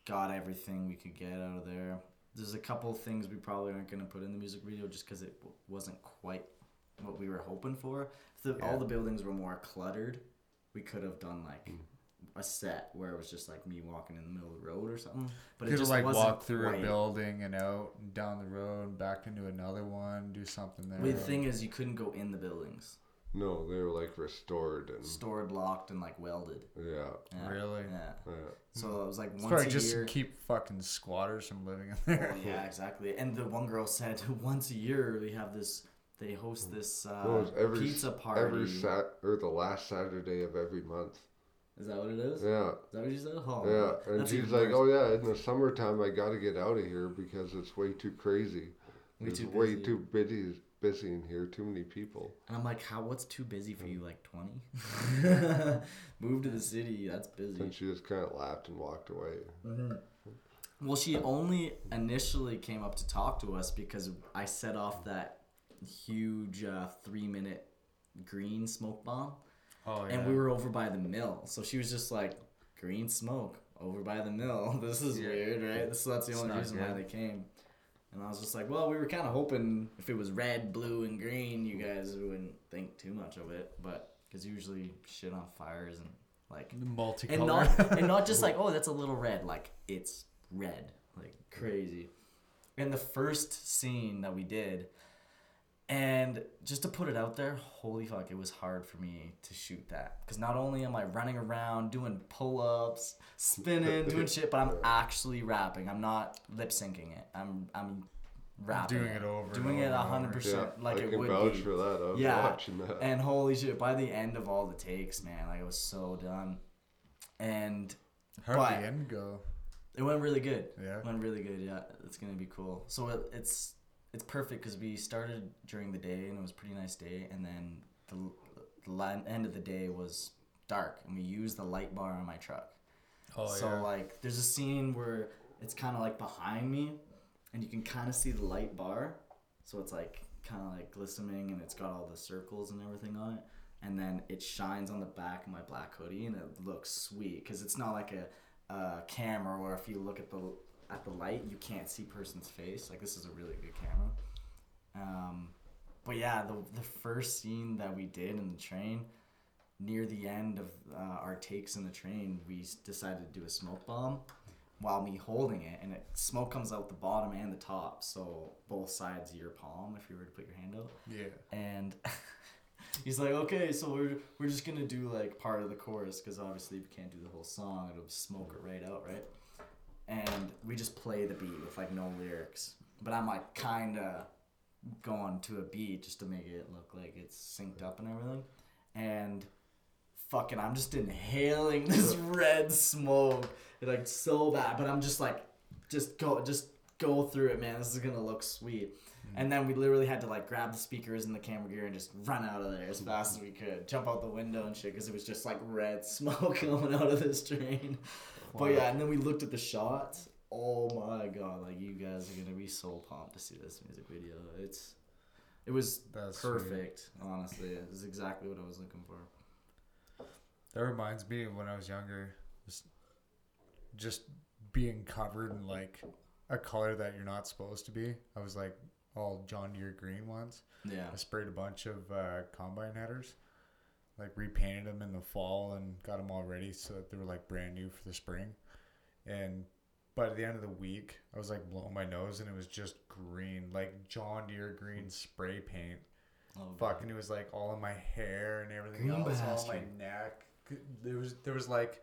got everything we could get out of there. There's a couple things we probably aren't gonna put in the music video just because it w- wasn't quite what we were hoping for. If the, Yeah. all the buildings were more cluttered, we could have done like Mm. a set where it was just like me walking in the middle of the road or something. But it just like walk through quite. a building and out and down the road and back into another one, do something there. The thing is, you couldn't go in the buildings. No, they were like restored and stored, locked, and like welded. yeah, Yeah. Really? Yeah. yeah. So it was like It's once probably a just year. just keep fucking squatters from living in there. Oh, yeah, exactly. And the one girl said once a year we have this they host this uh, No, it's every pizza party. Every sat or the last Saturday of every month. Is that what it is? Yeah, Is that what you said? Oh, yeah. And that's she's like, "Oh yeah, in the summertime, I got to get out of here because it's way too crazy. Way it's too way too busy, busy in here. Too many people." And I'm like, how? What's too busy for you? Like twenty? Move to the city. That's busy. And she just kind of laughed and walked away. Well, she only initially came up to talk to us because I set off that huge uh, three minute green smoke bomb. Oh yeah. And we were over by the mill. So she was just like, green smoke over by the mill. This is Yeah. weird, right? So that's the It's only not reason why they came. And I was just like, well, we were kind of hoping if it was red, blue, and green, you guys wouldn't think too much of it. But because usually shit on fires and like multicolored. and not and not just like oh that's a little red like it's red like crazy And the first scene that we did and just to put it out there holy fuck it was hard for me to shoot that because not only am i running around doing pull-ups spinning doing shit but i'm actually rapping i'm not lip syncing it i'm i'm rapping Doing it over doing it over 100% Yeah, like I it can would vouch be for that. I was Yeah, watching that. and holy shit, by the end of all the takes, man, like I was so done. And How'd the end go? it went really good. Yeah. It went really good. Yeah, it's gonna be cool. So it, it's it's perfect because we started during the day and it was a pretty nice day, and then the, the end of the day was dark, and we used the light bar on my truck. Oh so like, there's a scene where it's kind of like behind me, and you can kind of see the light bar. So it's like kind of like glistening, and it's got all the circles and everything on it. And then it shines on the back of my black hoodie, and it looks sweet because it's not like a, a camera where if you look at the at the light, you can't see person's face. Like this is a really good camera. Um, but yeah, the the first scene that we did in the train, near the end of uh, our takes in the train, we decided to do a smoke bomb while me holding it, and it smoke comes out the bottom and the top, so both sides of your palm if you were to put your hand out. Yeah. And he's like, okay, so we're we're just gonna do like part of the chorus because obviously we can't do the whole song; it'll smoke it right out, right? And we just play the beat with like no lyrics, but I'm like kind of going to a beat just to make it look like it's synced up and everything, and fucking I'm just inhaling this red smoke like so bad, but I'm just like, just go, just go through it, man. This is gonna look sweet. Mm-hmm. And then we literally had to like grab the speakers and the camera gear and just run out of there as fast as we could, jump out the window and shit, because it was just like red smoke coming out of this train. But yeah, and then we looked at the shots. Oh my god, like you guys are gonna be so pumped to see this music video. It's, it was That's sweet. perfect. Honestly, it was exactly what I was looking for. That reminds me of when I was younger, just, just being covered in like a color that you're not supposed to be. I was like all John Deere green once. Yeah. I sprayed a bunch of uh, combine headers, like repainted them in the fall and got them all ready so that they were like brand new for the spring. And by the end of the week, I was like blowing my nose and it was just green, like John Deere green spray paint. Oh, Fucking, it was like all in my hair and everything Green else, all in my bastard. neck. There was there was like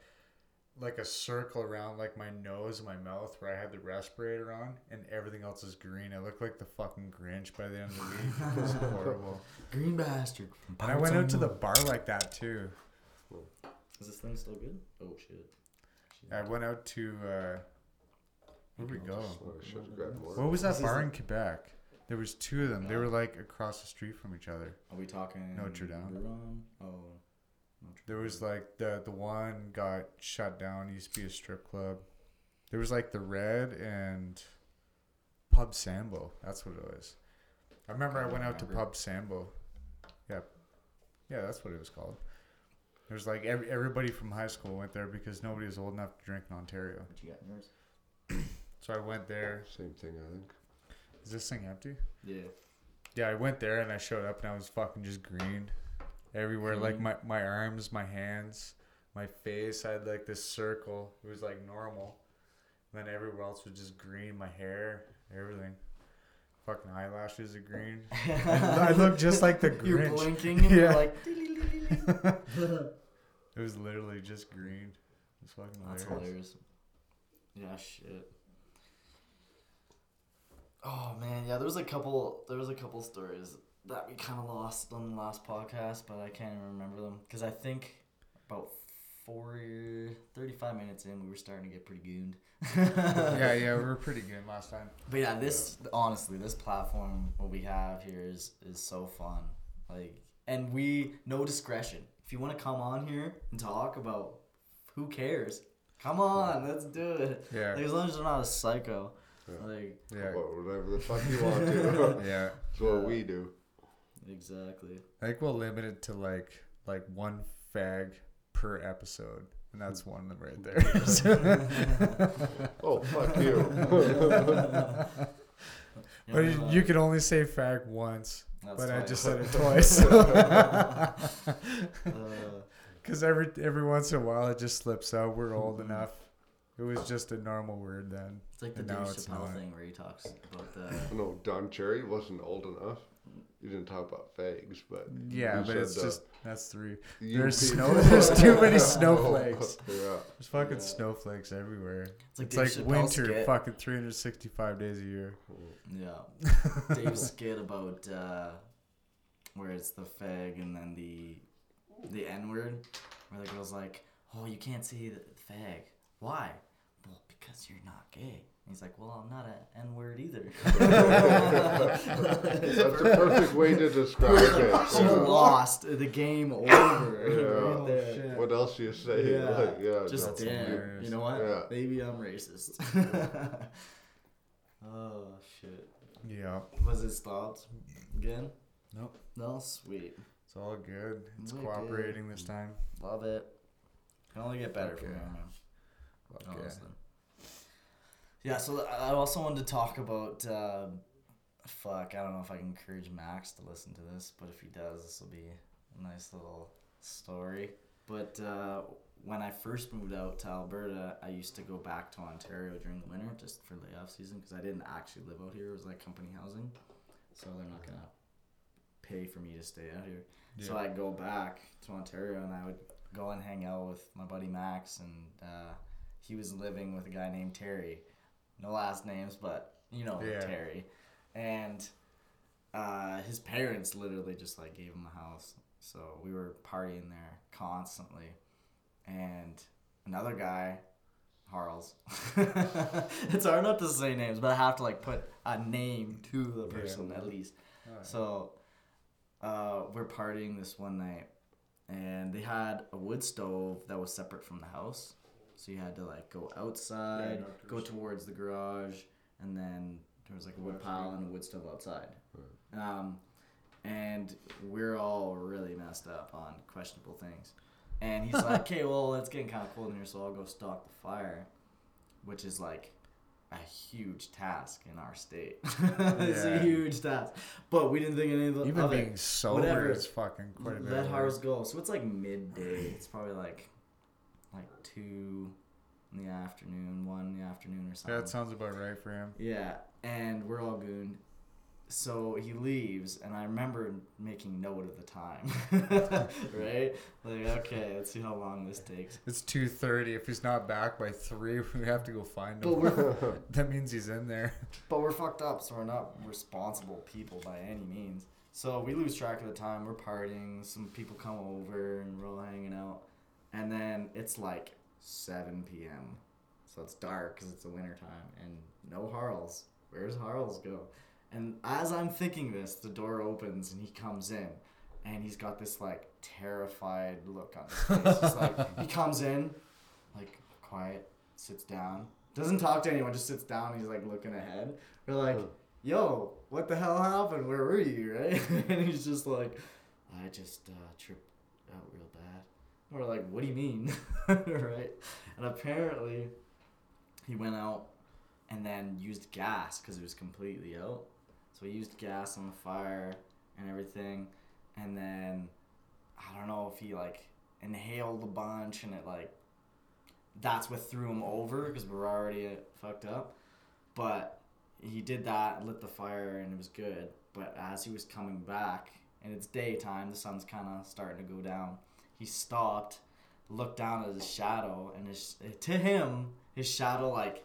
like a circle around like my nose and my mouth where I had the respirator on, and everything else is green. I look like the fucking Grinch by the end of the week. It was horrible. Green bastard. And I went out to the bar like that too. Is this thing still good? Oh shit. I went out to uh, where'd we go? I should have grabbed more. What was that bar in Quebec? There was two of them. They were like across the street from each other. Are we talking Notre Dame. Huron? Oh. Notre There was like the the one got shut down. It used to be a strip club. There was like the Red and Pub Sambo. That's what it was. I remember I I went out to. Pub Sambo. Yeah, yeah, that's what it was called. There's like every, everybody from high school went there because nobody was old enough to drink in Ontario. What you got in yours? So I went there. Same thing, I think. Is this thing empty? Yeah. Yeah, I went there and I showed up and I was fucking just green everywhere. Like mm-hmm. my, my arms, my hands, my face. I had like this circle. It was like normal. And then everywhere else was just green. My hair, everything. Fucking eyelashes are green. I look just like the Grinch. You're blinking and you're Yeah. like. It was literally just green. It's fucking That's hilarious. hilarious. Yeah, shit. Oh man, yeah. There was a couple. There was a couple stories that we kind of lost on the last podcast, but I can't even remember them because I think about 40, 35 minutes in, we were starting to get pretty gooned. yeah, yeah, we were pretty good last time. But yeah, this honestly, this platform what we have here is is so fun. Like, and we no discretion. If you want to come on here and talk about, who cares? Come on, let's do it. Yeah, Like, as long as you're not a psycho. Yeah. Like yeah, whatever the fuck you want to. yeah. That's what we do. Exactly. I think we'll limit it to like like one fag per episode, and that's one of them right there. Oh, fuck you. but you, you can only say fag once, that's but I just said it twice. Uh, Because every every once in a while it just slips out. We're old Mhm. enough. It was just a normal word then. it's like the And Dave Chappelle thing where he talks about the. No, Don Cherry wasn't old enough. You didn't talk about fags, but Yeah, but it's just that's three. There's people- snow- there's too many snowflakes. yeah. There's fucking Yeah. snowflakes everywhere. It's like It's like winter, skit. fucking 365 days a year. Yeah. Dave's skit about uh, where it's the fag and then the the N word, where the girl's like, "Oh, you can't say the fag. Why? Well, because you're not gay." And he's like, "Well, I'm not an N word either." That's a perfect way to describe it. She lost the game over Yeah. right oh, there. What else you say? Yeah, Like, yeah, Just That's damn. You know what? Yeah. Maybe I'm racist. oh shit. Yeah. Was it stopped again? Nope. No, sweet. It's all good. It's We're cooperating this time. Love it. Can only get better Fuck from yeah. here, man. Fuck. Honestly. Yeah, so I also wanted to talk about. Uh, fuck, I don't know if I can encourage Max to listen to this, but if he does, this will be a nice little story. But uh, when I first moved out to Alberta, I used to go back to Ontario during the winter just for layoff season because I didn't actually live out here. It was like company housing, so they're not gonna pay for me to stay out here. So I'd go back to Ontario and I would go and hang out with my buddy Max, and uh, he was living with a guy named Terry. No last names, but you know Yeah. Terry. And uh, his parents literally just like gave him a house, so we were partying there constantly. And another guy, Harles. it's hard not to say names, but I have to like put a name to the Yeah. person at least. Alright. So uh, we're partying this one night, and they had a wood stove that was separate from the house. So you had to like go outside, no, go towards the garage, and then there was like a wood pile and a wood stove outside. Um, and we're all really messed up on questionable things. And he's like, "Okay, well, it's getting kind of cold in here, so I'll go stock the fire," which is like a huge task in our state. it's a huge task, but we didn't think any of the Even of it. being sober whatever. is fucking quite a bit. Let of ours go. So it's like midday. It's probably like like two in the afternoon, one in the afternoon or something. Yeah, that sounds about right for him. Yeah, and we're all gooned. So he leaves, and I remember making note of the time. right? Like, okay, let's see how long this takes. It's two thirty. If he's not back by three, we have to go find But him. we're that means he's in there. but we're fucked up, so we're not responsible people by any means. So we lose track of the time. We're partying. Some people come over, and we're all hanging out. And then it's like 7 p.m. So it's dark because it's the winter time, and no Harls. Where's Harls go? And as I'm thinking this, the door opens and he comes in, and he's got this like terrified look on his face. Like he comes in, like quiet, sits down, doesn't talk to anyone, just sits down. He's like looking ahead. We're like, "Yo, what the hell happened? Where were you?" Right? and he's just like, "I just uh, tripped out real bad." We're like, "What do you mean?" right? And apparently, he went out and then used gas because it was completely out. So he used gas on the fire and everything, and then I don't know if he like inhaled a bunch and it like that's what threw him over because we're already fucked up. But he did that, lit the fire, and it was good. But as he was coming back, and it's daytime, the sun's kind of starting to go down. He stopped, looked down at his shadow, and his to him, his shadow like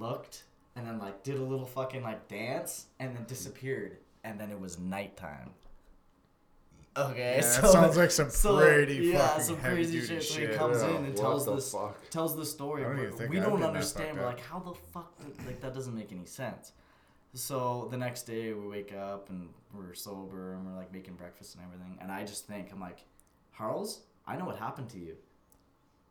looked and then like did a little fucking like dance and then disappeared. and then it was nighttime. Okay, Yeah, so that sounds like some so, pretty yeah, fucking some crazy shit. So he comes Yeah, in and tells the this fuck? tells the story. I don't but we I've don't understand. We're like, how the fuck? Did, like that doesn't make any sense. So the next day we wake up and we're sober and we're like making breakfast and everything. And I just think I'm like, Harles, I know what happened to you.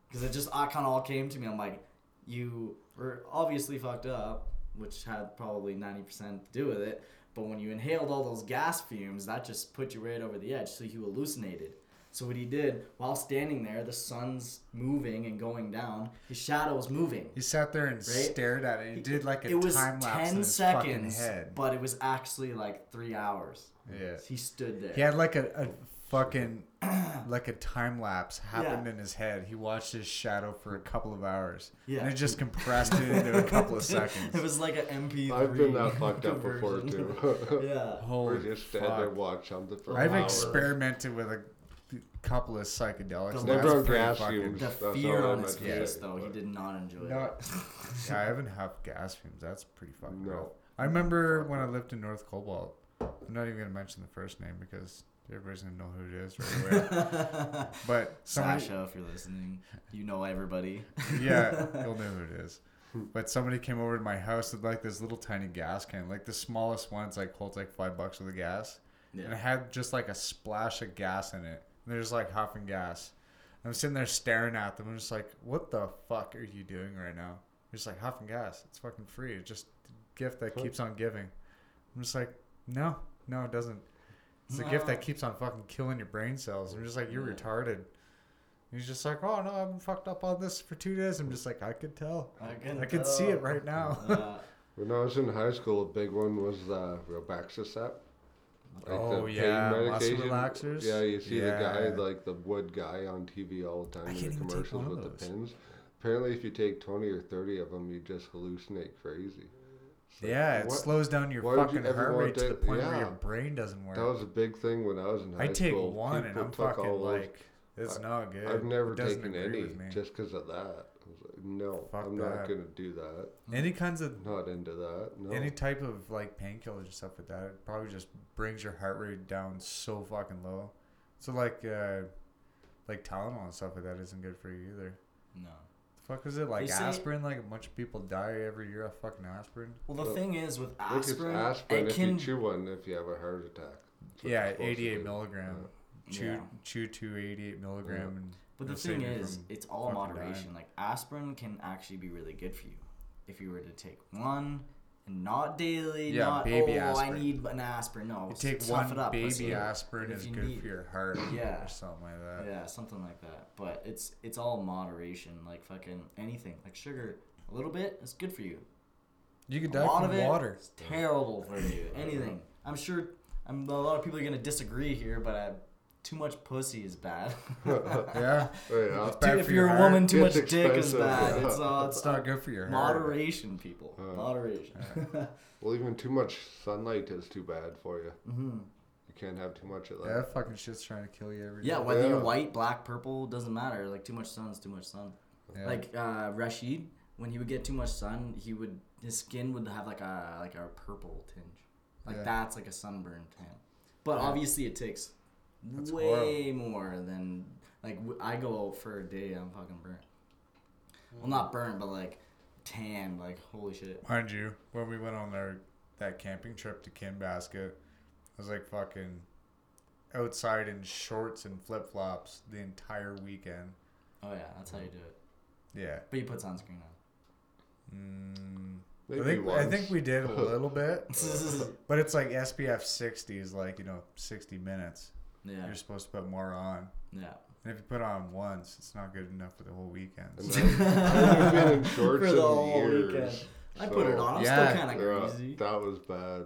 Because it just I kind of all came to me. I'm like, you were obviously fucked up, which had probably ninety percent to do with it. But when you inhaled all those gas fumes, that just put you right over the edge. So you hallucinated. So what he did while standing there, the sun's moving and going down. His shadow was moving. He sat there and Right? stared at it. He did like a it was time lapse in ten his fucking seconds, head. but it was actually like three hours. Yeah. He stood there. He had like a, a fucking like a time lapse happened Yeah. in his head. He watched his shadow for a couple of hours. Yeah. And it just compressed it into a couple of seconds. It was like an MP3. I've been that fucked up before too. yeah. Holy Or just stand there fuck. watch something for I've hours. experimented with a couple of psychedelics. and The Never that's pretty gas fucking- fumes. The fear on his face, say. though, he did not enjoy No, it. yeah, I haven't had gas fumes. That's pretty fucking No. rough. I remember when I lived in North Cobalt. I'm not even gonna mention the first name because everybody's gonna know who it is right away. but somebody, Sasha, if you're listening, you know everybody. yeah, you'll know who it is. But somebody came over to my house with like this little tiny gas can, like the smallest one's like holds like five bucks of the gas, and it had just like a splash of gas in it. And they're just like huffing gas. I'm sitting there staring at them. I'm just like, what the fuck are you doing right now? They're just like huffing gas. It's fucking free. It's just a gift that keeps on giving. I'm just like, no, no, it doesn't. It's a gift that keeps on fucking killing your brain cells. I'm just like, you're Yeah. retarded. He's just like, oh no, I've been fucked up on this for two days. I'm just like, I could tell. I can, I can see it right now. Uh, When I was in high school, a big one was the Robaxacet. Like Oh, the yeah, muscle relaxers? Yeah, you see the guy, like the wood guy on TV all the I time in can't the even take commercials one of with the those. pins. Apparently, if you take 20 or 30 of them, you just hallucinate crazy. It's like, Yeah, it what- slows down your why would you fucking heart rate to the to- point where your brain doesn't work. That was a big thing when I was in high school. I take school. one and I'm fucking those, like, it's I, not good. I've never taken any just because of that. I was like, no, Fuck I'm that. not gonna do that. Any kinds of Not into that. No. any type of like painkillers and stuff like that, it probably just brings your heart rate down so fucking low. So like, uh, like Tylenol and stuff like that isn't good for you either. no. The fuck is it like They say- aspirin? Like a bunch of people die every year of fucking aspirin. Well, the Well, thing is with I think it's aspirin, aspirin it if can. you chew one if you have a heart attack. Yeah, you're supposed to 88 do. milligram. Chew Yeah. chew two eighty-eight 88 milligram. And But the thing is, it's all moderation. dying. Like aspirin can actually be really good for you if you were to take one and not daily. Yeah, not baby oh, aspirin. I need an aspirin. No, You take one it up. baby aspirin is good need- for your heart. Yeah. Or something like that. Yeah, something like that. But it's it's all moderation. Like fucking anything. Like sugar, a little bit is good for you. You could die from water. It's terrible for you. Anything. I'm sure. I'm a lot of people are gonna disagree here, but uh, too much pussy is bad. Yeah. Oh, yeah. It's bad if for you're your a woman, too much Gets dick is expensive. bad. It's, uh, It's it's not good for your heart. moderation, people. Uh, moderation. Well, even too much sunlight is too bad for you. hmm You can't have too much of Yeah, that. that fucking shit's trying to kill you every day. Yeah, whether you're white, black, purple, doesn't matter. Like too much sun is too much sun. Yeah. Like uh, Rashid, when he would get too much sun, he would his skin would have like a like a purple tinge. Like Yeah. that's like a sunburn tan. But Yeah. obviously it takes That's way more than like w- I go out for a day, I'm fucking burnt. Well, not burnt, but like tan. Like holy shit. Mind you, when we went on our that camping trip to Kinbasket, I was like fucking outside in shorts and flip flops the entire weekend. Oh yeah, that's how you do it. Yeah. But you put sunscreen Mm, Maybe I think I think we did a little bit, but it's like SPF 60 is like you know 60 minutes. Yeah, You're supposed to put more on, yeah. and if you put on once, it's not good enough for the whole weekend. So- I've been in shorts For in the whole years. weekend. I put it on. I'm Yeah. still kind of Yeah, greasy. that was bad.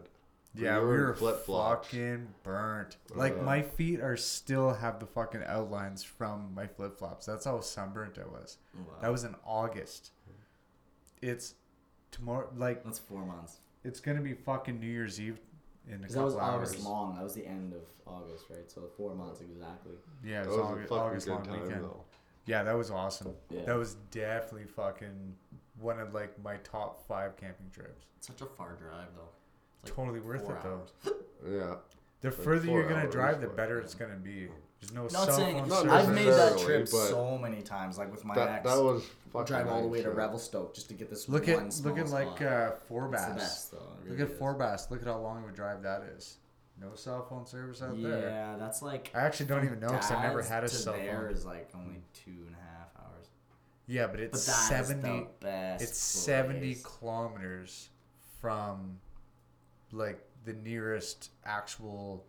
Yeah, we were in were flip-flops. fucking burnt. Like Uh. my feet are still have the fucking outlines from my flip flops. That's how sunburnt I was. Wow. That was in August. It's tomorrow. Like That's four months. it's gonna be fucking New Year's Eve in a Because that couple was August hours. long. That was the end of August, right? So four months exactly. Yeah, it was, was a August, fucking August good long time weekend. though. Yeah, that was awesome. Yeah. That was definitely fucking one of like my top five camping trips. It's such a far drive though. It's like totally worth four it though. Yeah. The Like further you're gonna drive, the better it's gonna be. There's no Not cell saying phone Not service. I've made that trip so many times, like with my That, ex. that was fucking drive all the way nice, to. Revelstoke just to get this Look one at small look at like spot. uh, It's the best though. it Look at is. Forbass. Look at how long of a drive that is. No cell phone service out there. Yeah, that's like. I actually don't even know because I've never had a to cell there phone. is like only two and a half hours. Yeah, but But it's that is seventy. the best. It's seventy kilometers from like the nearest actual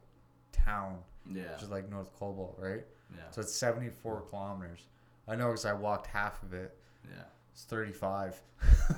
town, Yeah. which is like North Cobalt, right? Yeah. So it's seventy-four kilometers. I know because I walked half of it. Yeah. It's thirty-five.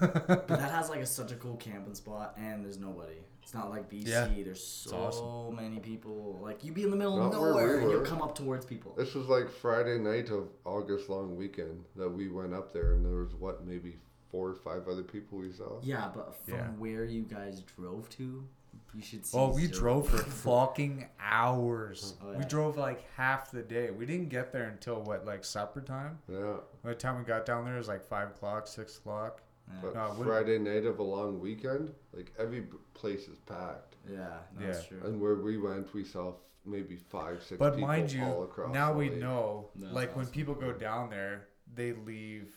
But that has like a, such a cool camping spot, and there's nobody. It's not like BC. Yeah. There's so awesome. many people. Like you'd be in the middle Not of where we nowhere, and you'll come up towards people. This was like Friday night of August long weekend that we went up there, and there was what maybe four or five other people we saw. Yeah, but from Yeah. where you guys drove to, you should see. Oh, we zero. drove for fucking hours. Oh, We drove like half the day. We didn't get there until what, like supper time? Yeah, By the time we got down there, it was like five o'clock, six o'clock. Yeah. but No, it wouldn't- Friday night of a long weekend, like every place is packed. Yeah, that's Yeah. true. And where we went, we saw f- maybe five, six But people mind you, all across. now the we lake. know. That's like when people go down there, they leave.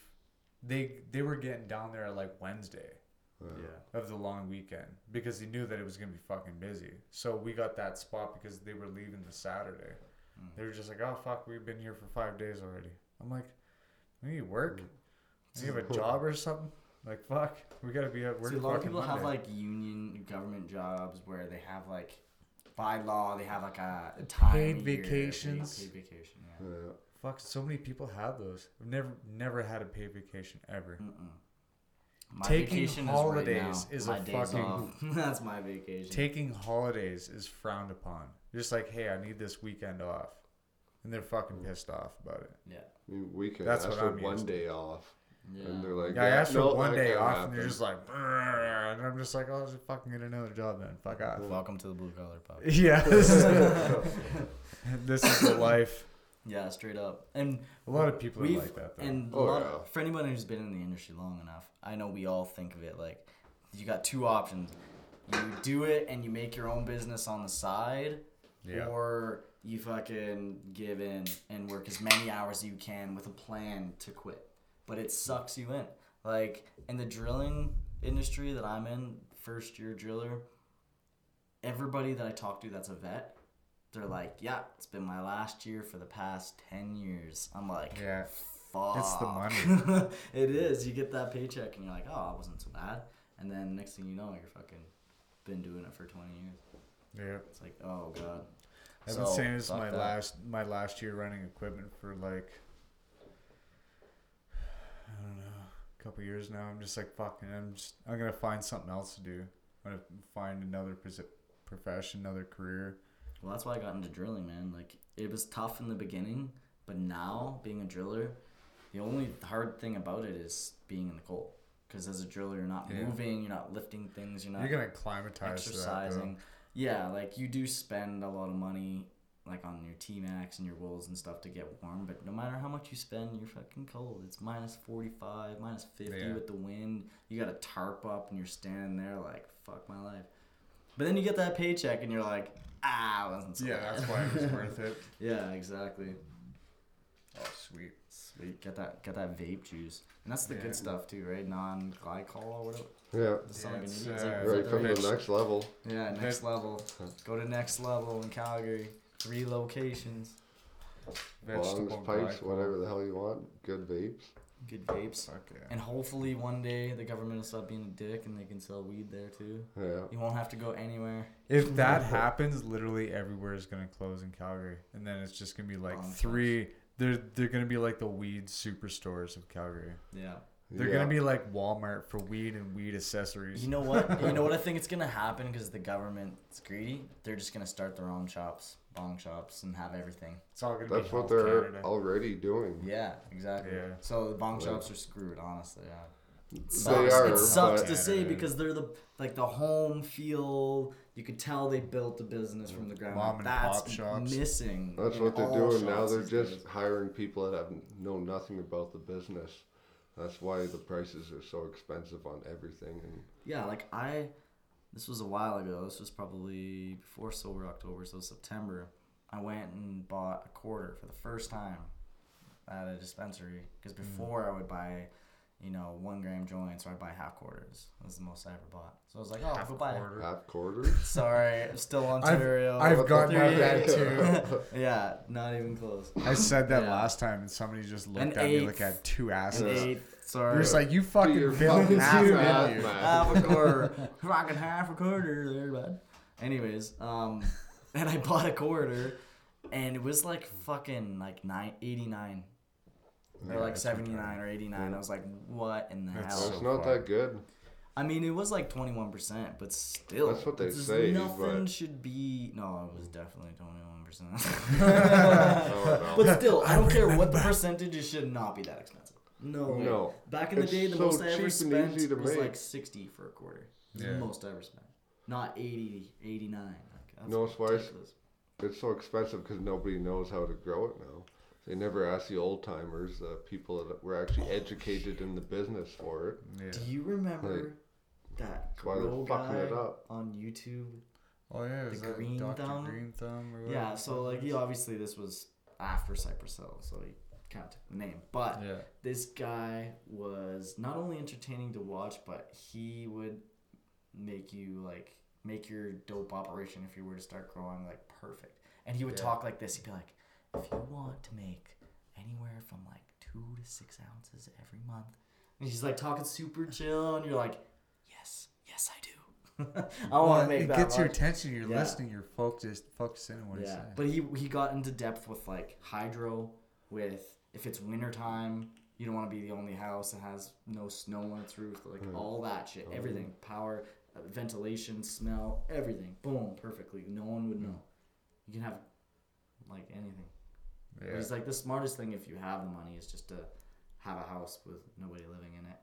They they were getting down there at like Wednesday Yeah. of the long weekend because he knew that it was gonna be fucking busy. So we got that spot because they were leaving the Saturday. Mm. They were just like, "Oh fuck, we've been here for five days already." I'm like, "We need work. Do you have a job or something." Like fuck, we gotta be at work. See, a lot of people have like union government jobs where they have like, by law, they have like a, a time Paid vacations. Paid, paid vacation. Yeah. Yeah. fuck. So many people have those. I've never never had a paid vacation ever. Mm-mm. My Taking vacation holidays is, right now. is a fucking- That's my vacation. Taking holidays is frowned upon. You're just like, hey, I need this weekend off, and they're fucking pissed off about it. yeah. I mean, we can That's what for I'm one used to. day off, Yeah. and they're like, Yeah, I asked for one day can't off, and they're just like, and I'm just like, oh, just fucking get another job then. Fuck off. Welcome to the blue collar pub. Yeah, this is, this is the life. Yeah, straight up. And A lot of people are like that though. and a Oh, lot yeah. for anyone who's been in the industry long enough, I know we all think of it like you got two options. You do it and you make your own business on the side, yeah. or you fucking give in and work as many hours as you can with a plan to quit. But it sucks you in. Like in the drilling industry that I'm in, first year driller, everybody that I talk to that's a vet, they're like, "Yeah, it's been my last year for the past ten years." I'm like, Yeah. fuck. It's the money. it is. You get that paycheck and you're like, oh, it wasn't so bad. And then next thing you know, you're fucking been doing it for 20 years. Yeah. It's like, oh god. I've been saying this my that. last my last year running equipment for like I don't know a couple years now. I'm just like fucking. I'm just I'm gonna find something else to do. I'm gonna find another profession, another career. Well, that's why I got into drilling, man. Like it was tough in the beginning, but now being a driller, the only hard thing about it is being in the cold. Because as a driller, you're not Yeah. moving, you're not lifting things, you're not You're gonna climatize to that. Though. exercising. Yeah, like you do spend a lot of money like on your T Max and your wools and stuff to get warm, but no matter how much you spend, you're fucking cold. It's minus 45, minus 50 Yeah. with the wind. You got a tarp up and you're standing there like, fuck my life. But then you get that paycheck and you're like, ah, wasn't so Yeah, bad." that's why it was worth it. yeah, exactly. Oh, sweet. Sweet. Get that get that vape juice. And that's the Yeah. good stuff too, right? Non glycol or whatever. Yeah, That's Yeah, not it's, gonna uh, is that- is right that from the next level. Yeah, next level. Go to next level in Calgary. Three locations. Bongs, pipes, whatever the hell you want. Good vapes. Good vapes. Fuck yeah. And hopefully one day the government will stop being a dick and they can sell weed there too. Yeah. You won't have to go anywhere. If that happens, literally everywhere is gonna close in Calgary, and then it's just gonna be like Bomb three. They're they're gonna be like the weed superstores of Calgary. Yeah. They're yeah. gonna be like Walmart for weed and weed accessories. You know what? you know what I think it's gonna happen because the government's greedy. They're just gonna start their own shops, bong shops, and have everything. it's all gonna That's be what they're Canada. already doing. Yeah, exactly. Yeah. So the bong Yeah. shops are screwed, honestly. Yeah. It They sucks. are, it sucks to say because they're the like the home feel. You could tell they built the business from the ground. Mom up. and That's pop shops. missing. That's what they're doing now. They're just hiring people that have know nothing about the business. That's why the prices are so expensive on everything. And Yeah, like I this was a while ago. This was probably before sober October, so September. I went and bought a quarter for the first time at a dispensary because Mm. before I would buy, you know, one gram joints or I'd buy half quarters. That was the most I ever bought. So I was like, oh, Half go buy. quarter. Half quarters. Sorry, I'm still Ontario. I've gotten Three that too. yeah, not even close. I said that Yeah. last time, and somebody just looked An at me like I had two An asses. eighth. You're Sorry. just like you fucking bill fucking half, two half, half a quarter, fucking half a quarter there, bud. Anyways, um, and I bought a quarter, and it was like fucking like nine eighty nine, or Yeah, like it's seventy or eighty nine. I was like, what in the That's hell? It's so not far. that good. I mean, it was like twenty one percent, but still, That's what they just say, Nothing but- should be. No, it was definitely twenty one percent. Oh, no. But still, I don't care what the percentage. It should not be that expensive. No. Oh, way. No. Back in the It's day, the so most I ever spent was make. like sixty for a quarter. Yeah. the most I ever spent. Not 80, 89. Like, that's No, it's why. It's so expensive because nobody knows how to grow it now. They never asked the old timers, the people that were actually educated in the business for it. Yeah. Do you remember Like, that That's why they're fucking guy it up. on YouTube? Oh yeah, The green Dr. thumb? Green Thumb or? Yeah, so like he obviously this was after Cypress Hill, so he kind of took the name. But Yeah. this guy was not only entertaining to watch, but he would make you like make your dope operation if you were to start growing like perfect. And he would Yeah. talk like this. He'd be like, "If you want to make anywhere from like two to six ounces every month," and he's like talking super chill, and you're like, "Yes, yes, I do. I want to make it that." gets your attention. You're Yeah. listening. You're focused. Focusing on what he's saying. but he he got into depth with like hydro. With if it's wintertime, you don't want to be the only house that has no snow on its roof. Like Hmm. all that shit, Oh. everything, power, uh, ventilation, smell, everything. Boom, perfectly. No one would know. You can have like anything. Yeah. He's like the smartest thing if you have the money is just to have a house with nobody living in it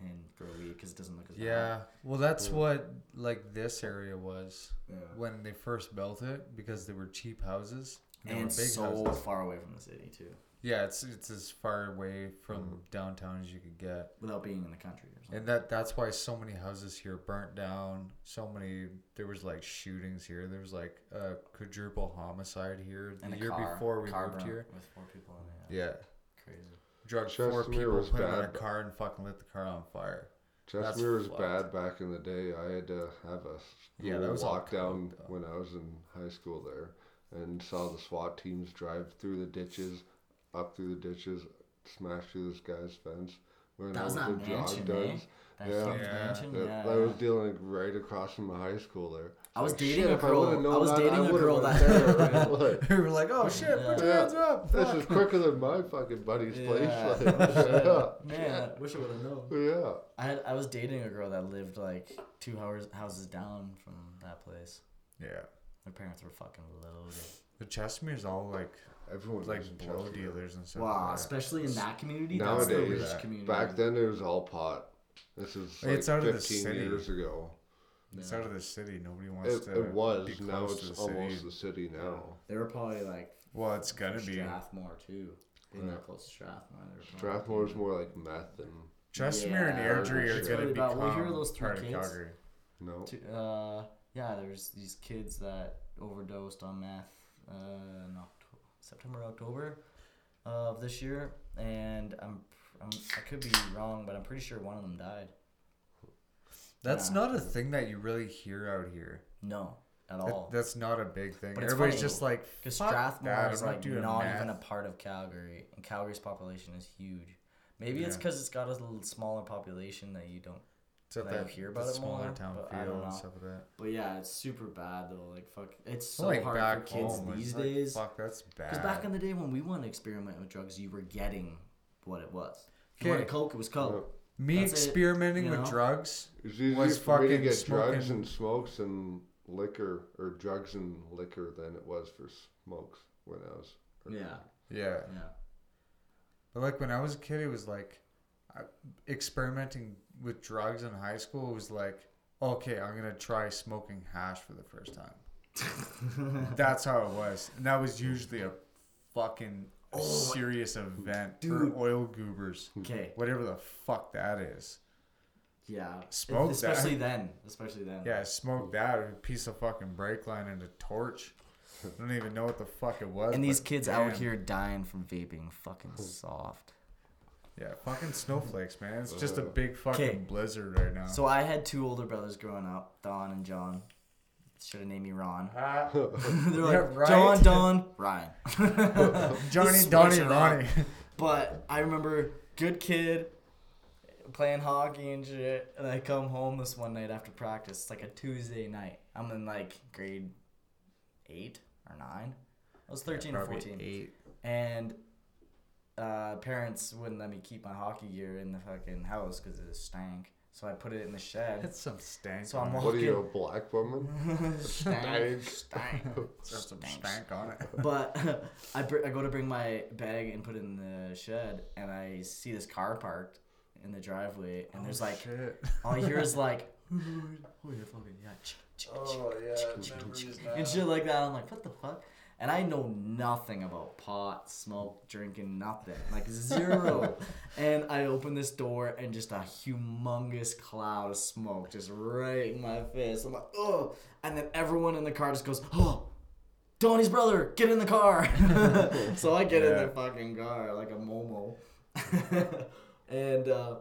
and grow weed because it doesn't look as bad. Yeah. Well, that's Yeah. what like this area was Yeah. when they first built it because they were cheap houses. They were And big so houses. far away from the city too, Yeah, it's it's as far away from Mhm. downtown as you could get. without being in the country or something. And that that's why so many houses here burnt down. So many there was like shootings here. There was like a quadruple homicide here the And a year car, before we car moved here. with four people in it. Yeah. crazy. Drugged four people, was put them in a car and fucking lit the car on fire. Chestermere was bad back in the day. I had to have a Yeah, that was lockdown when I was in high school there, and saw the SWAT teams drive through the ditches, up through the ditches, smash through this guy's fence. When That I was was that in mansion, duds. eh? That Yeah. huge Yeah. mansion. That, Yeah. I was dealing right across from my high school there. I was Like, dating a if I girl- I was that, dating I a girl went that- there, right? Like, we were like, oh shit, put your Yeah. hands up. this is quicker than my fucking buddy's place. Yeah. Like, Man, wish I would have known. yeah. I had I was dating a girl that lived like two hours houses down from that place. Yeah. My parents were fucking loaded. The Chestermere's all like Everyone like lives blow Chestermere. dealers and stuff. Wow, like especially in that community. that's the Nowadays, rich that- community. Back then, it was all pot. This is like It's out of the 15 city. years ago. It's Yeah. out of the city. Nobody wants It, to. it was. be Now close to it's the almost city. the city now. They were probably like Well, it's gotta be. Strathmore too. Being Yeah. that close to Strathmore. they were probably- Strathmore's more like meth and Chestermere and Yeah, Airdrie are it's gonna really become bad. Well, you hear those three part of kids? Calgary. no. To, uh, yeah, there's these kids that overdosed on meth uh, in October, September, October of this year, and I'm, I'm I could be wrong, but I'm pretty sure one of them died. That's Yeah. not a thing that you really hear out here. No, at That- all. that's not a big thing. But Everybody's funny, just like, Because Strathmore that, is like not meth." even a part of Calgary, and Calgary's population is huge. Maybe it's because it's got a little smaller population that you don't. It's got Like, that, hear the about it smaller more, town but I feel don't and stuff like that. But yeah, it's super bad though. Like fuck, it's so like hard for kids home, it's these like, days. Fuck, that's bad. Because back in the day when we wanted to experiment with drugs, you were getting what it was. If you wanted Okay. coke, it was coke. Me That's it, experimenting you with know? drugs. It's easier Was for me to fucking get drugs and smokes and liquor, or drugs and liquor, than it was for smokes when I was. Yeah, Yeah. yeah. But like when I was a kid, it was like I, experimenting with drugs in high school was like, okay, I'm gonna try smoking hash for the first time. That's how it was, and that was usually a fucking Oh, serious event dude. for oil goobers, Okay. whatever the fuck that is. Yeah, Smoke especially that. then, especially then. Yeah, smoke that a piece of fucking brake line and a torch. I don't even know what the fuck it was. And these kids out here dying from vaping, fucking soft. Yeah, fucking snowflakes, man. It's just a big fucking 'Kay. blizzard right now. So I had two older brothers growing up, Don and John. Should have named me Ron. Ah, They're Yeah, like right. John, Don, Ryan. Johnny, Switch Donnie, it up. Ronnie. But I remember good kid playing hockey and shit. And I come home this one night after practice. It's like a Tuesday night. I'm in like grade eight or nine. I was 13 or Probably 14. eight. And uh, parents wouldn't let me keep my hockey gear in the fucking house because it stank. So I put it in the shed. That's some stank. So I'm on it. What are you, a black woman? stank. Stank. There's some stank on it. But I, br- I go to bring my bag and put it in the shed, and I see this car parked in the driveway, and there's like shit. all you hear is like, oh yeah, fucking yeah, ch- ch- ch- yeah, and shit like that. I'm like, what the fuck? And I know nothing about pot, smoke, drinking, nothing, like zero. and I open this door, and just a humongous cloud of smoke just right in my face. I'm like, oh! And then everyone in the car just goes, oh. Donnie's brother, get in the car. so I get in the fucking car like a momo. and uh,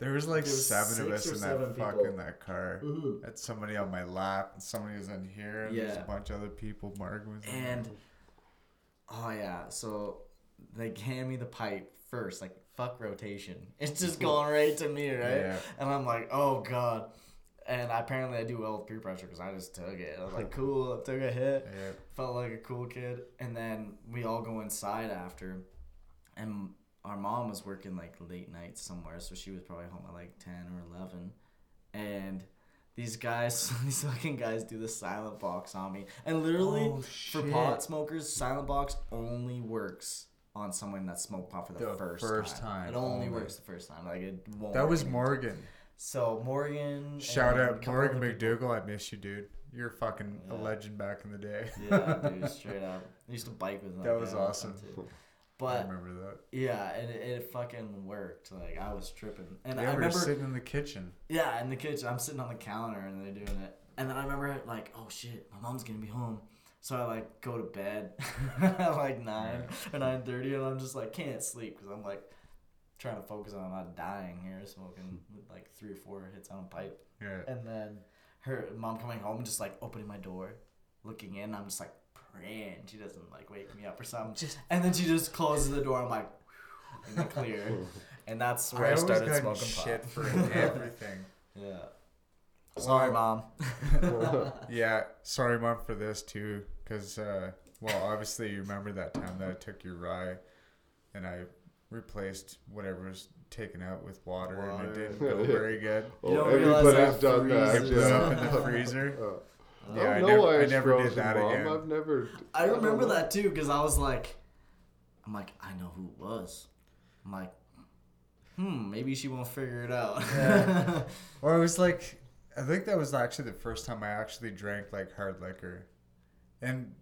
There was like There was seven of us in that fuck people. in that car. Mm-hmm. Had somebody on my lap, and somebody was in here, and there's a bunch of other people. Mark was in And there. oh yeah, so they hand me the pipe first, like fuck rotation. It's just going right to me, right? Yeah. And I'm like, oh god. And apparently I do well with peer pressure because I just took it. I was like, cool, I took a hit. Yeah. Felt like a cool kid. And then we all go inside after, and our mom was working like late nights somewhere, so she was probably home at like ten or eleven, and. These guys, these fucking guys do the silent box on me. And literally, Oh, for pot smokers, silent box only works on someone that smoked pot for the, The first, first time. time It only only. works the first time. Like it won't. That was. Morgan. So Morgan. Shout out Morgan McDougal. I miss you, dude. You're fucking a Yeah. legend back in the day. Yeah, dude, straight up. I used to bike with them. That was awesome. Too. I But remember that. yeah, and it, it fucking worked. Like I was tripping, and Yeah, I remember. sitting in the kitchen. Yeah, in the kitchen, I'm sitting on the counter and they're doing it, and then I remember like, oh shit, my mom's gonna be home. So I like go to bed at like nine or nine thirty, and I'm just like can't sleep because I'm like trying to focus on not dying here, smoking with like three or four hits on a pipe, Yeah. and then her mom coming home and just like opening my door, looking in. I'm just like praying she doesn't like wake me up or something, and then she just closes the door. I'm like in the clear, and that's where I, always started smoking shit pot. for everything. yeah. Sorry, mom. yeah, sorry, mom, for this too, because uh, well, obviously you remember that time that I took your rye, and I replaced whatever was taken out with water, and it didn't go very good. Oh, don't realize everybody's that done that. freezes. It Yeah. up in the freezer. Yeah, I I don't never- know why I never did that Mom. again. I've never. I don't remember know. that too because I was like, I'm like, I know who it was. I'm like, hmm, maybe she won't figure it out. Yeah. Or it was like, I think that was actually the first time I actually drank like hard liquor, and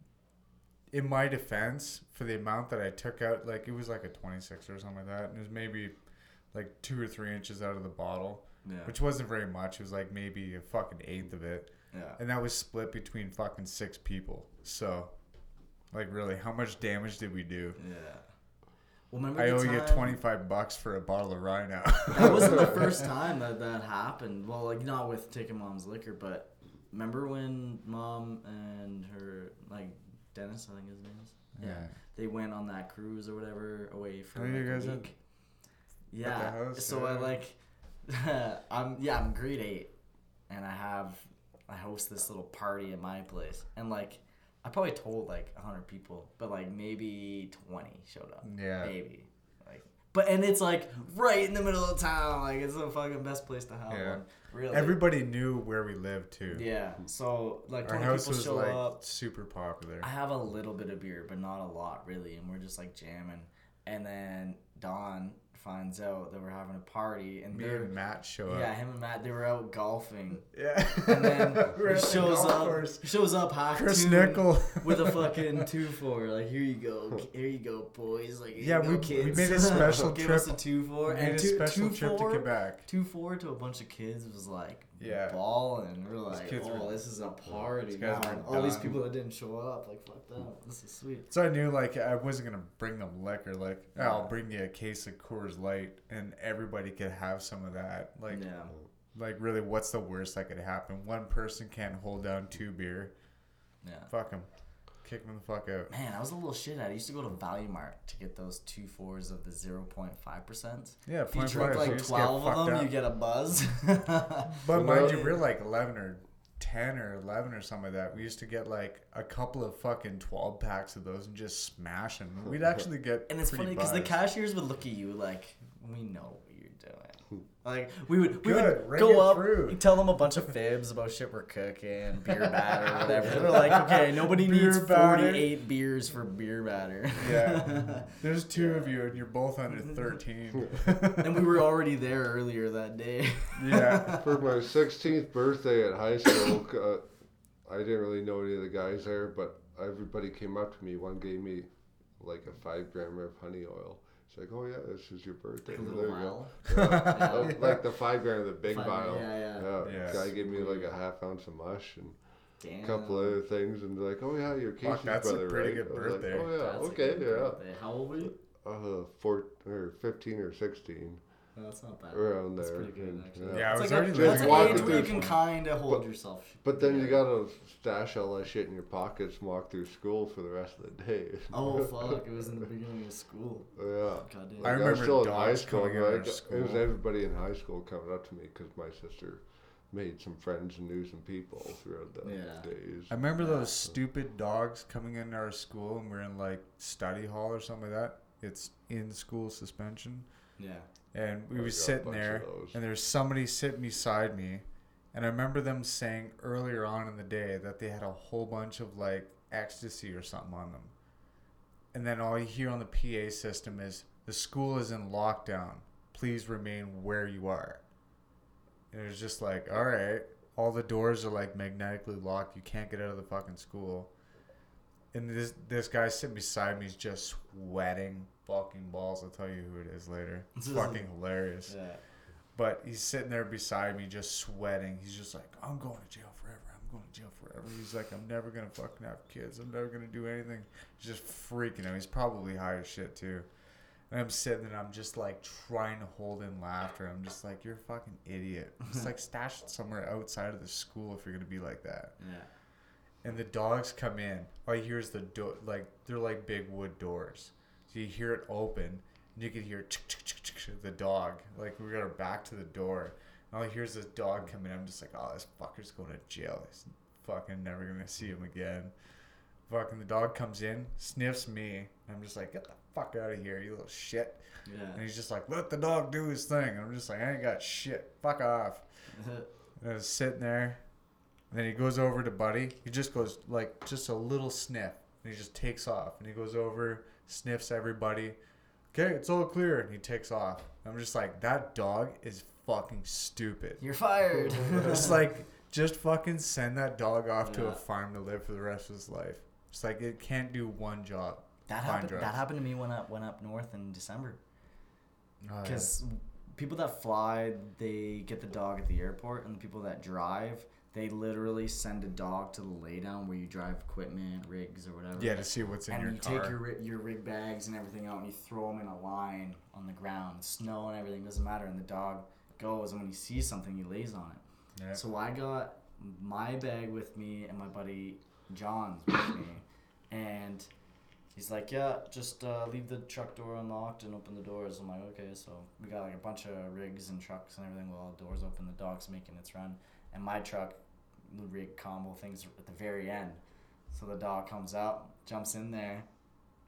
in my defense, for the amount that I took out, like it was like a twenty six or something like that, and it was maybe like two or three inches out of the bottle, yeah. which wasn't very much. It was like maybe a fucking eighth of it, yeah. and that was split between fucking six people. So, like, really, how much damage did we do? Yeah. Well, remember I owe you time- twenty five bucks for a bottle of rye now. That wasn't the first time that that happened. Well, like not with taking mom's liquor, but remember when mom and her like Dennis, I think his name is. Yeah. They went on that cruise or whatever away for Oh, like you a guys had- week. Yeah. house, so I yeah. like, I'm yeah I'm grade eight, and I have I host this little party at my place, and like I probably told like hundred people, but like maybe twenty showed up. Yeah. Maybe. Like, but and it's like right in the middle of town. Like it's the fucking best place to have Yeah. one. Really. Everybody knew where we lived too. Yeah. So like Our twenty house people was show like up. super popular. I have a little bit of beer, but not a lot really, and we're just like jamming. And then Don finds out that we're having a party, and Me they're and Matt show up. yeah, him and Matt they were out golfing, Yeah. and then he the shows up course. shows up half Chris Nickel. with a fucking two four. Like here you go, here you go, boys. Like Yeah, we- kids. we made a special Give trip. us a two four We and a two, special two trip four, to Quebec. Two four to a bunch of kids was like Yeah. ball and we're like, kids oh, were- this is a party guys now. were All these people that didn't show up, like fuck them. This is sweet. So I knew like I wasn't gonna bring them liquor. Like "Oh, Yeah. I'll bring you a case of Coors Light, and everybody could have some of that. Like, yeah, like really, what's the worst that could happen? One person can't hold down two beer. yeah. Fuck them, kick them the fuck out. Man, I was a little shit at. it. I used to go to Valu-mart to get those two fours of the zero point five percent. Yeah, If you drink five, so like twelve of them, up. you get a buzz. But Well, mind you, we're like eleven or ten or eleven or something like that. We used to get like a couple of fucking twelve packs of those and just smash them. We'd actually get And it's funny because the cashiers would look at you like, "We know what you're doing." Like we would, we Good, would go up, through. tell them a bunch of fibs about shit we're cooking, beer batter, whatever. They're like, "Okay, nobody Beer needs batter. 48 beers for beer batter." Yeah. There's two of you and you're both under thirteen. and we were already there earlier that day. yeah. For my 16th birthday at high school, uh, I didn't really know any of the guys there, but everybody came up to me. One gave me like a five grammer of honey oil. It's like, oh yeah, this is your birthday. a There little you vial. go. Yeah. Yeah. Like the five grand, the big Five- vial. yeah, yeah. Yeah. Yeah. Guy gave me like a half ounce of mush and Damn. a couple other things, and they're like, oh yeah, you're Casey's that's a pretty right? good I was like, birthday. oh yeah, That's okay, yeah. birthday. How old were you? Uh, four or fifteen or sixteen, No, that's not bad. around That's there. pretty good, and, actually. Yeah, I It's was like already a, living that's an age where you can kind of hold But- yourself. But then you gotta stash all that shit in your pockets and walk through school for the rest of the day. Oh fuck! It was in the beginning of school. yeah. God damn. I Like, remember was still in high dogs school. coming in our Like, it was everybody in high school coming up to me because my sister made some friends and knew some people throughout the Yeah. days. I remember those stupid dogs coming into our school and we're in like study hall or something like that. It's in school suspension. Yeah. And we I were sitting there and there's somebody sitting beside me and I remember them saying earlier on in the day that they had a whole bunch of like ecstasy or something on them. And then all you hear on the PA system is the school is in lockdown. Please remain where you are. And it was just like, all right, all the doors are like magnetically locked. You can't get out of the fucking school. And this this guy sitting beside me is just sweating fucking balls. I'll tell you who it is later. It's fucking hilarious. Yeah. But he's sitting there beside me, just sweating. He's just like, I'm going to jail forever. I'm going to jail forever. He's like, I'm never gonna fucking have kids. I'm never gonna do anything. He's just freaking out. He's probably high as shit too. And I'm sitting there, and I'm just like trying to hold in laughter. I'm just like, you're a fucking idiot. Just like stash it somewhere outside of the school if you're gonna be like that. Yeah. And the dogs come in. All you hear is the door, like they're like big wood doors. So you hear it open, and you can hear the dog. Like we got our back to the door. And all you hear is this dog coming. in. I'm just like, oh, this fucker's going to jail. He's fucking never gonna see him again. Fucking the dog comes in, sniffs me. And I'm just like, get the fuck out of here, you little shit. Yeah. And he's just like, let the dog do his thing. And I'm just like, I ain't got shit. Fuck off. And I was sitting there. And then he goes over to Buddy. He just goes like just a little sniff. And he just takes off. And he goes over, sniffs everybody. Okay, it's all clear. And he takes off. I'm just like, that dog is fucking stupid. You're fired. Just like, just fucking send that dog off to a farm to live for the rest of his life. It's like it can't do one job. that happened. drugs. That happened to me when I went up north in December. Oh, yeah. Because people that fly, they get the dog at the airport, and the people that drive, they literally send a dog to the laydown where you drive equipment, rigs, or whatever. yeah, to see what's in and your you car. take your your rig bags and everything out, and you throw them in a line on the ground. Snow and everything doesn't matter, and the dog goes, and when he sees something, he lays on it. Yeah. So I got my bag with me and my buddy John's with me, and he's like, "Yeah, just uh, leave the truck door unlocked and open the doors." I'm like, "Okay." So we got like a bunch of rigs and trucks and everything. Well, the doors open, the dog's making its run, and my truck, the rig combo things at the very end. So the dog comes out, jumps in there.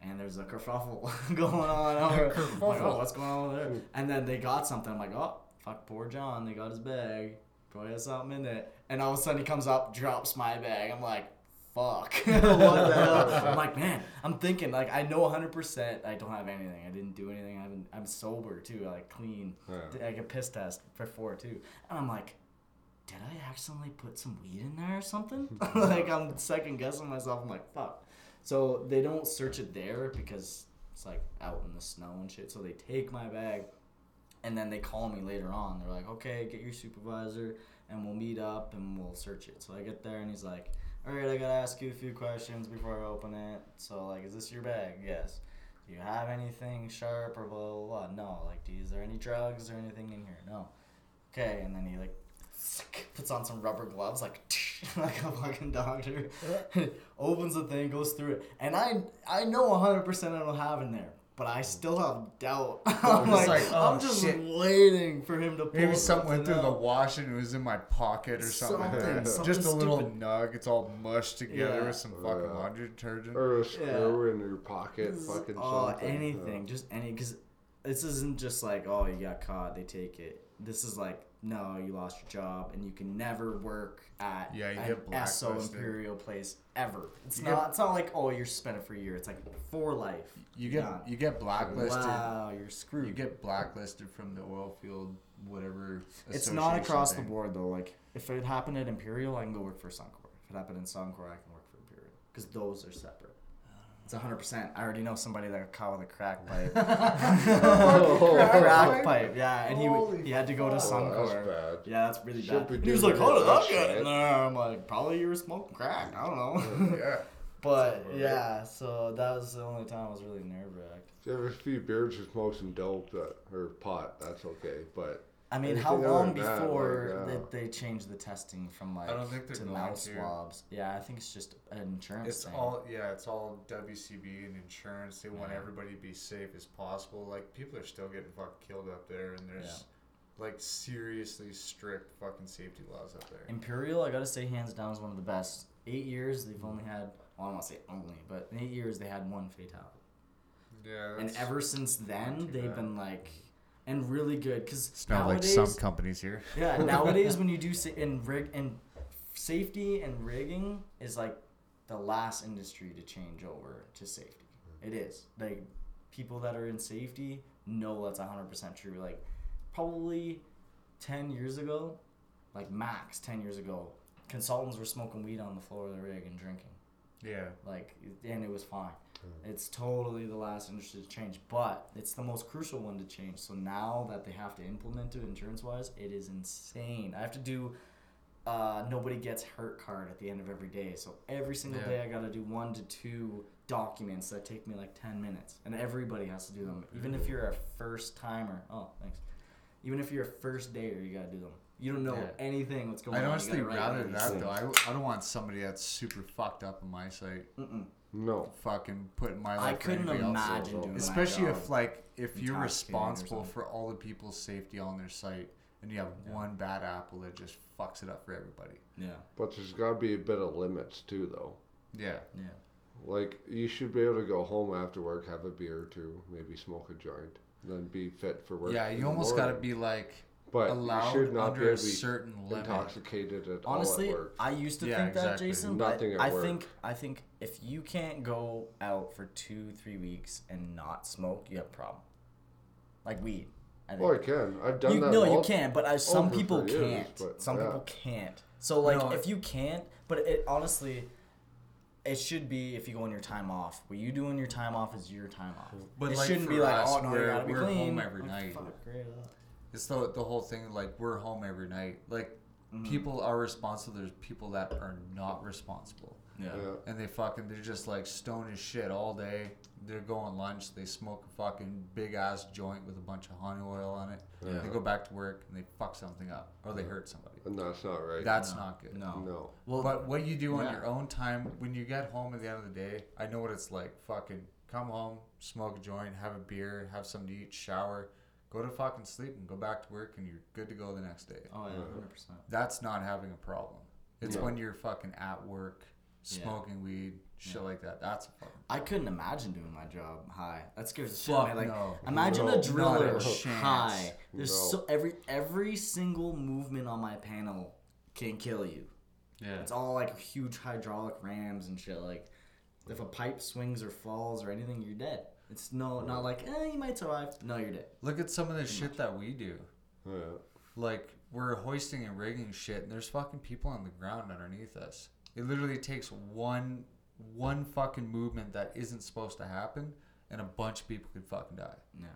And there's a kerfuffle going on. over- I'm like, oh, what's going on over there? And then they got something. I'm like, oh, fuck, poor John. They got his bag. Probably has something in it. And all of a sudden he comes up, drops my bag. I'm like, fuck. fuck, what the hell? I'm like, man, I'm thinking like I know 100. percent I don't have anything. I didn't do anything. I haven't, I'm sober too, like clean. Yeah. I get piss test for four, too, and I'm like. Did I accidentally put some weed in there or something? like I'm second guessing myself. I'm like, fuck. So they don't search it there because it's like out in the snow and shit. So they take my bag, and then they call me later on. They're like, okay, get your supervisor, and we'll meet up and we'll search it. So I get there and he's like, all right, I gotta ask you a few questions before I open it. So like, is this your bag? Yes. Do you have anything sharp or blah blah blah? No. Like, do, is there any drugs or anything in here? No. Okay, and then he like puts on some rubber gloves, like like a fucking doctor. opens the thing, goes through it, and I I know hundred percent I don't have in there, but I still have doubt. I'm It's like, like, oh, I'm just shit. waiting for him to pull Maybe something went through something the wash and it was in my pocket or something. Something, that. something Just a little stupid. nug. It's all mushed together Yeah. with some fucking Yeah. laundry detergent. Or a screw in your pocket, This fucking oh, something. anything, just any, because this isn't just like, oh, you got caught, they take it. This is like, no, you lost your job, and you can never work at Yeah, you an SO. Imperial place ever. It's You not. get- it's not like, oh, you're suspended for a year. It's like for life. You get you get blacklisted. Wow, you're screwed. You get blacklisted from the oil field, whatever. It's not across the board though. Like if it happened at Imperial, I can go work for Suncor. If it happened in Suncor, I can work for Imperial because those are separate. It's hundred percent. I already know somebody that got caught with a crack pipe. crack pipe, yeah, and he Holy he had to go to Oh, that's Suncor. bad. Yeah, that's really Should bad. And he was like, "How did that that get in there?" I'm like, "Probably you were smoking crack. I don't know." Oh, yeah. but Somewhere. yeah, so that was the only time I was really nerve wracked. If you have a few beers or smoke some dope that, or pot, that's okay. But I mean, how long than that, before like, uh, that they changed the testing from like I don't think they're to going mouth to. swabs? Yeah, I think it's just an insurance It's thing. all yeah, it's all WCB and insurance. They want everybody to be safe as possible. Like people are still getting fucking killed up there, and there's like seriously strict fucking safety laws up there. Imperial, I gotta say, hands down, is one of the best. Eight years, they've only had. Well, I don't want to say only, but in eight years they had one fatality, Yeah, and ever since then they've bad. been like, and really good because not like nowadays, some companies here. yeah, nowadays when you do sa- in rig and safety and rigging is like the last industry to change over to safety. It is like people that are in safety know that's hundred percent true. Like probably ten years ago, like max ten years ago, consultants were smoking weed on the floor of the rig and drinking. Yeah, Like, and it was fine. It's totally the last industry to change, but it's the most crucial one to change. So now that they have to implement it insurance wise, it is insane. I have to do uh, nobody gets hurt card at the end of every day. So every single Yeah. day I got to do one to two documents that take me like 10 minutes. And everybody has to do them. Even if you're a first timer. Oh, thanks. Even if you're a first dater, you got to do them. You don't know Yeah. anything what's going I'd on. you honestly rather that things. though. I, I don't want somebody that's super fucked up in my sight Mm-mm. No. fucking putting my life. I for couldn't anybody else. imagine doing my Especially if like if you're responsible for all the people's safety on their site and you have one bad apple that just fucks it up for everybody. Yeah. But there's got to be a bit of limits too, though. Yeah. Yeah. Like you should be able to go home after work, have a beer or two, maybe smoke a joint, then be fit for work. Yeah, you the almost got to be like But allowed you should not under be a to be certain limit. intoxicated at Honestly, all at work. I used to Yeah, think that, exactly. Jason, Nothing but at I work. think I think if you can't go out for two, three weeks and not smoke, you have a problem. Like weed. I think. Well, I can. I've done you, that. no, you can. But I, some people years, can't. but, some yeah. people can't. So like, No, if you can't, but it honestly, it should be if you go on your time off. What you do on your time off is your time off. But, it like, shouldn't be like, us, oh no, you we're- gotta be we're home every Like, night. Fuck, great. uh, It's the the whole thing like we're home every night. Like Mhm. people are responsible. There's people that are not responsible, Yeah. Yeah. and they fucking they're just like stone as shit all day. They're going lunch. They smoke a fucking big ass joint with a bunch of honey oil on it. Yeah. They go back to work and they fuck something up or they hurt somebody. And that's not right. That's No, not good. No. no. Well, But what you do on yeah. your own time when you get home at the end of the day, I know what it's like. Fucking come home, smoke a joint, have a beer, have something to eat, shower, go to fucking sleep, and go back to work, and you're good to go the next day. oh yeah, hundred percent. That's not having a problem. It's No. when you're fucking at work, Yeah. smoking weed, shit Yeah. like that. That's a problem. I couldn't imagine doing my job high. That scares the shit out of me. Like, no. imagine No, a not driller a chance. high. There's No. so every every single movement on my panel can kill you. Yeah. It's all like huge hydraulic rams and shit. Like, if a pipe swings or falls or anything, you're dead. It's no, not like, eh, you might survive. No, you're dead. Look at some of the shit that we do. Yeah. Like we're hoisting and rigging shit, and there's fucking people on the ground underneath us. It literally takes one one fucking movement that isn't supposed to happen, and a bunch of people could fucking die. No.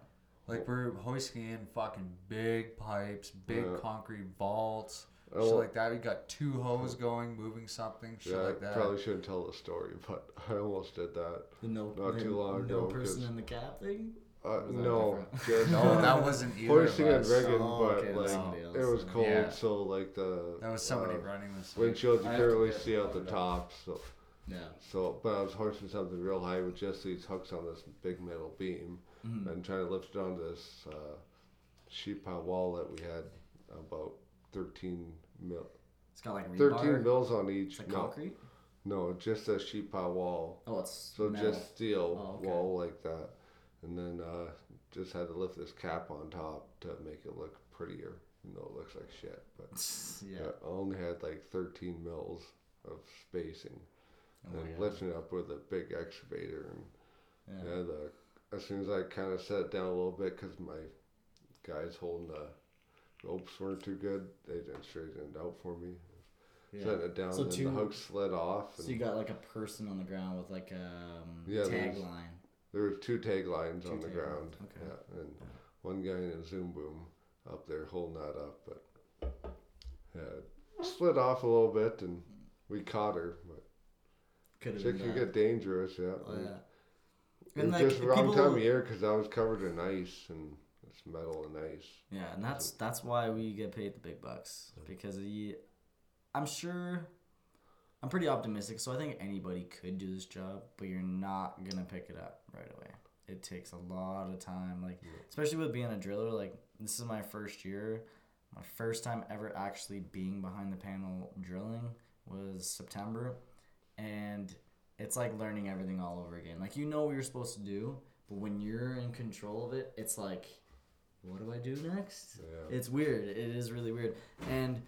Like we're hoisting in fucking big pipes, big Yeah. concrete vaults, Oh, shit like that. We got two hose going, moving something, shit yeah, like I probably shouldn't tell the story, but I almost did that. The no, Not too long no ago, person 'cause- in the cap thing. Uh, no, just No, uh, that wasn't either hoisting of and rigging, Oh, but okay, like somebody it was cold, Yeah. so like the That was somebody uh, running this. windshield you I can't really see out the top. So Yeah. so, but I was hoisting something real high with just these hooks on this big metal beam Mhm. and trying to lift it onto this uh, sheet pile wall that we had about 13 mil, It's got like 13 mils on each. Like no, concrete. no, just a sheet pile wall. Oh, it's So metal. just steel Oh, okay. wall like that, and then uh, just had to lift this cap on top to make it look prettier. You know, it looks like shit, but yeah. I only had like 13 mils of spacing, Oh and God. lifting it up with a big excavator, and Yeah. yeah, the as soon as I kind of set it down a little bit because my guys holding the ropes weren't too good, they didn't straighten it out for me. Yeah. Setting it down, So and two- the hooks slid off. So you got like a person on the ground with like a um, Yeah, tagline. There were two tag lines on the tag ground. lines, okay. Yeah, and one guy in a zoom boom up there holding that up, but yeah, slid off a little bit, and we caught her. But Could been could get dangerous. Yeah, Oh, yeah. it And like just the wrong people, time of year because I was covered in ice and metal and ice. yeah, and that's that's why we get paid the big bucks because the, I'm sure, I'm pretty optimistic. So I think anybody could do this job, but you're not gonna pick it up right away. It takes a lot of time, like especially with being a driller. Like this is my first year. My first time ever actually being behind the panel drilling was September, and it's like learning everything all over again. Like you know what you're supposed to do, but when you're in control of it, it's like, what do I do next? Yeah. It's weird. It is really weird, and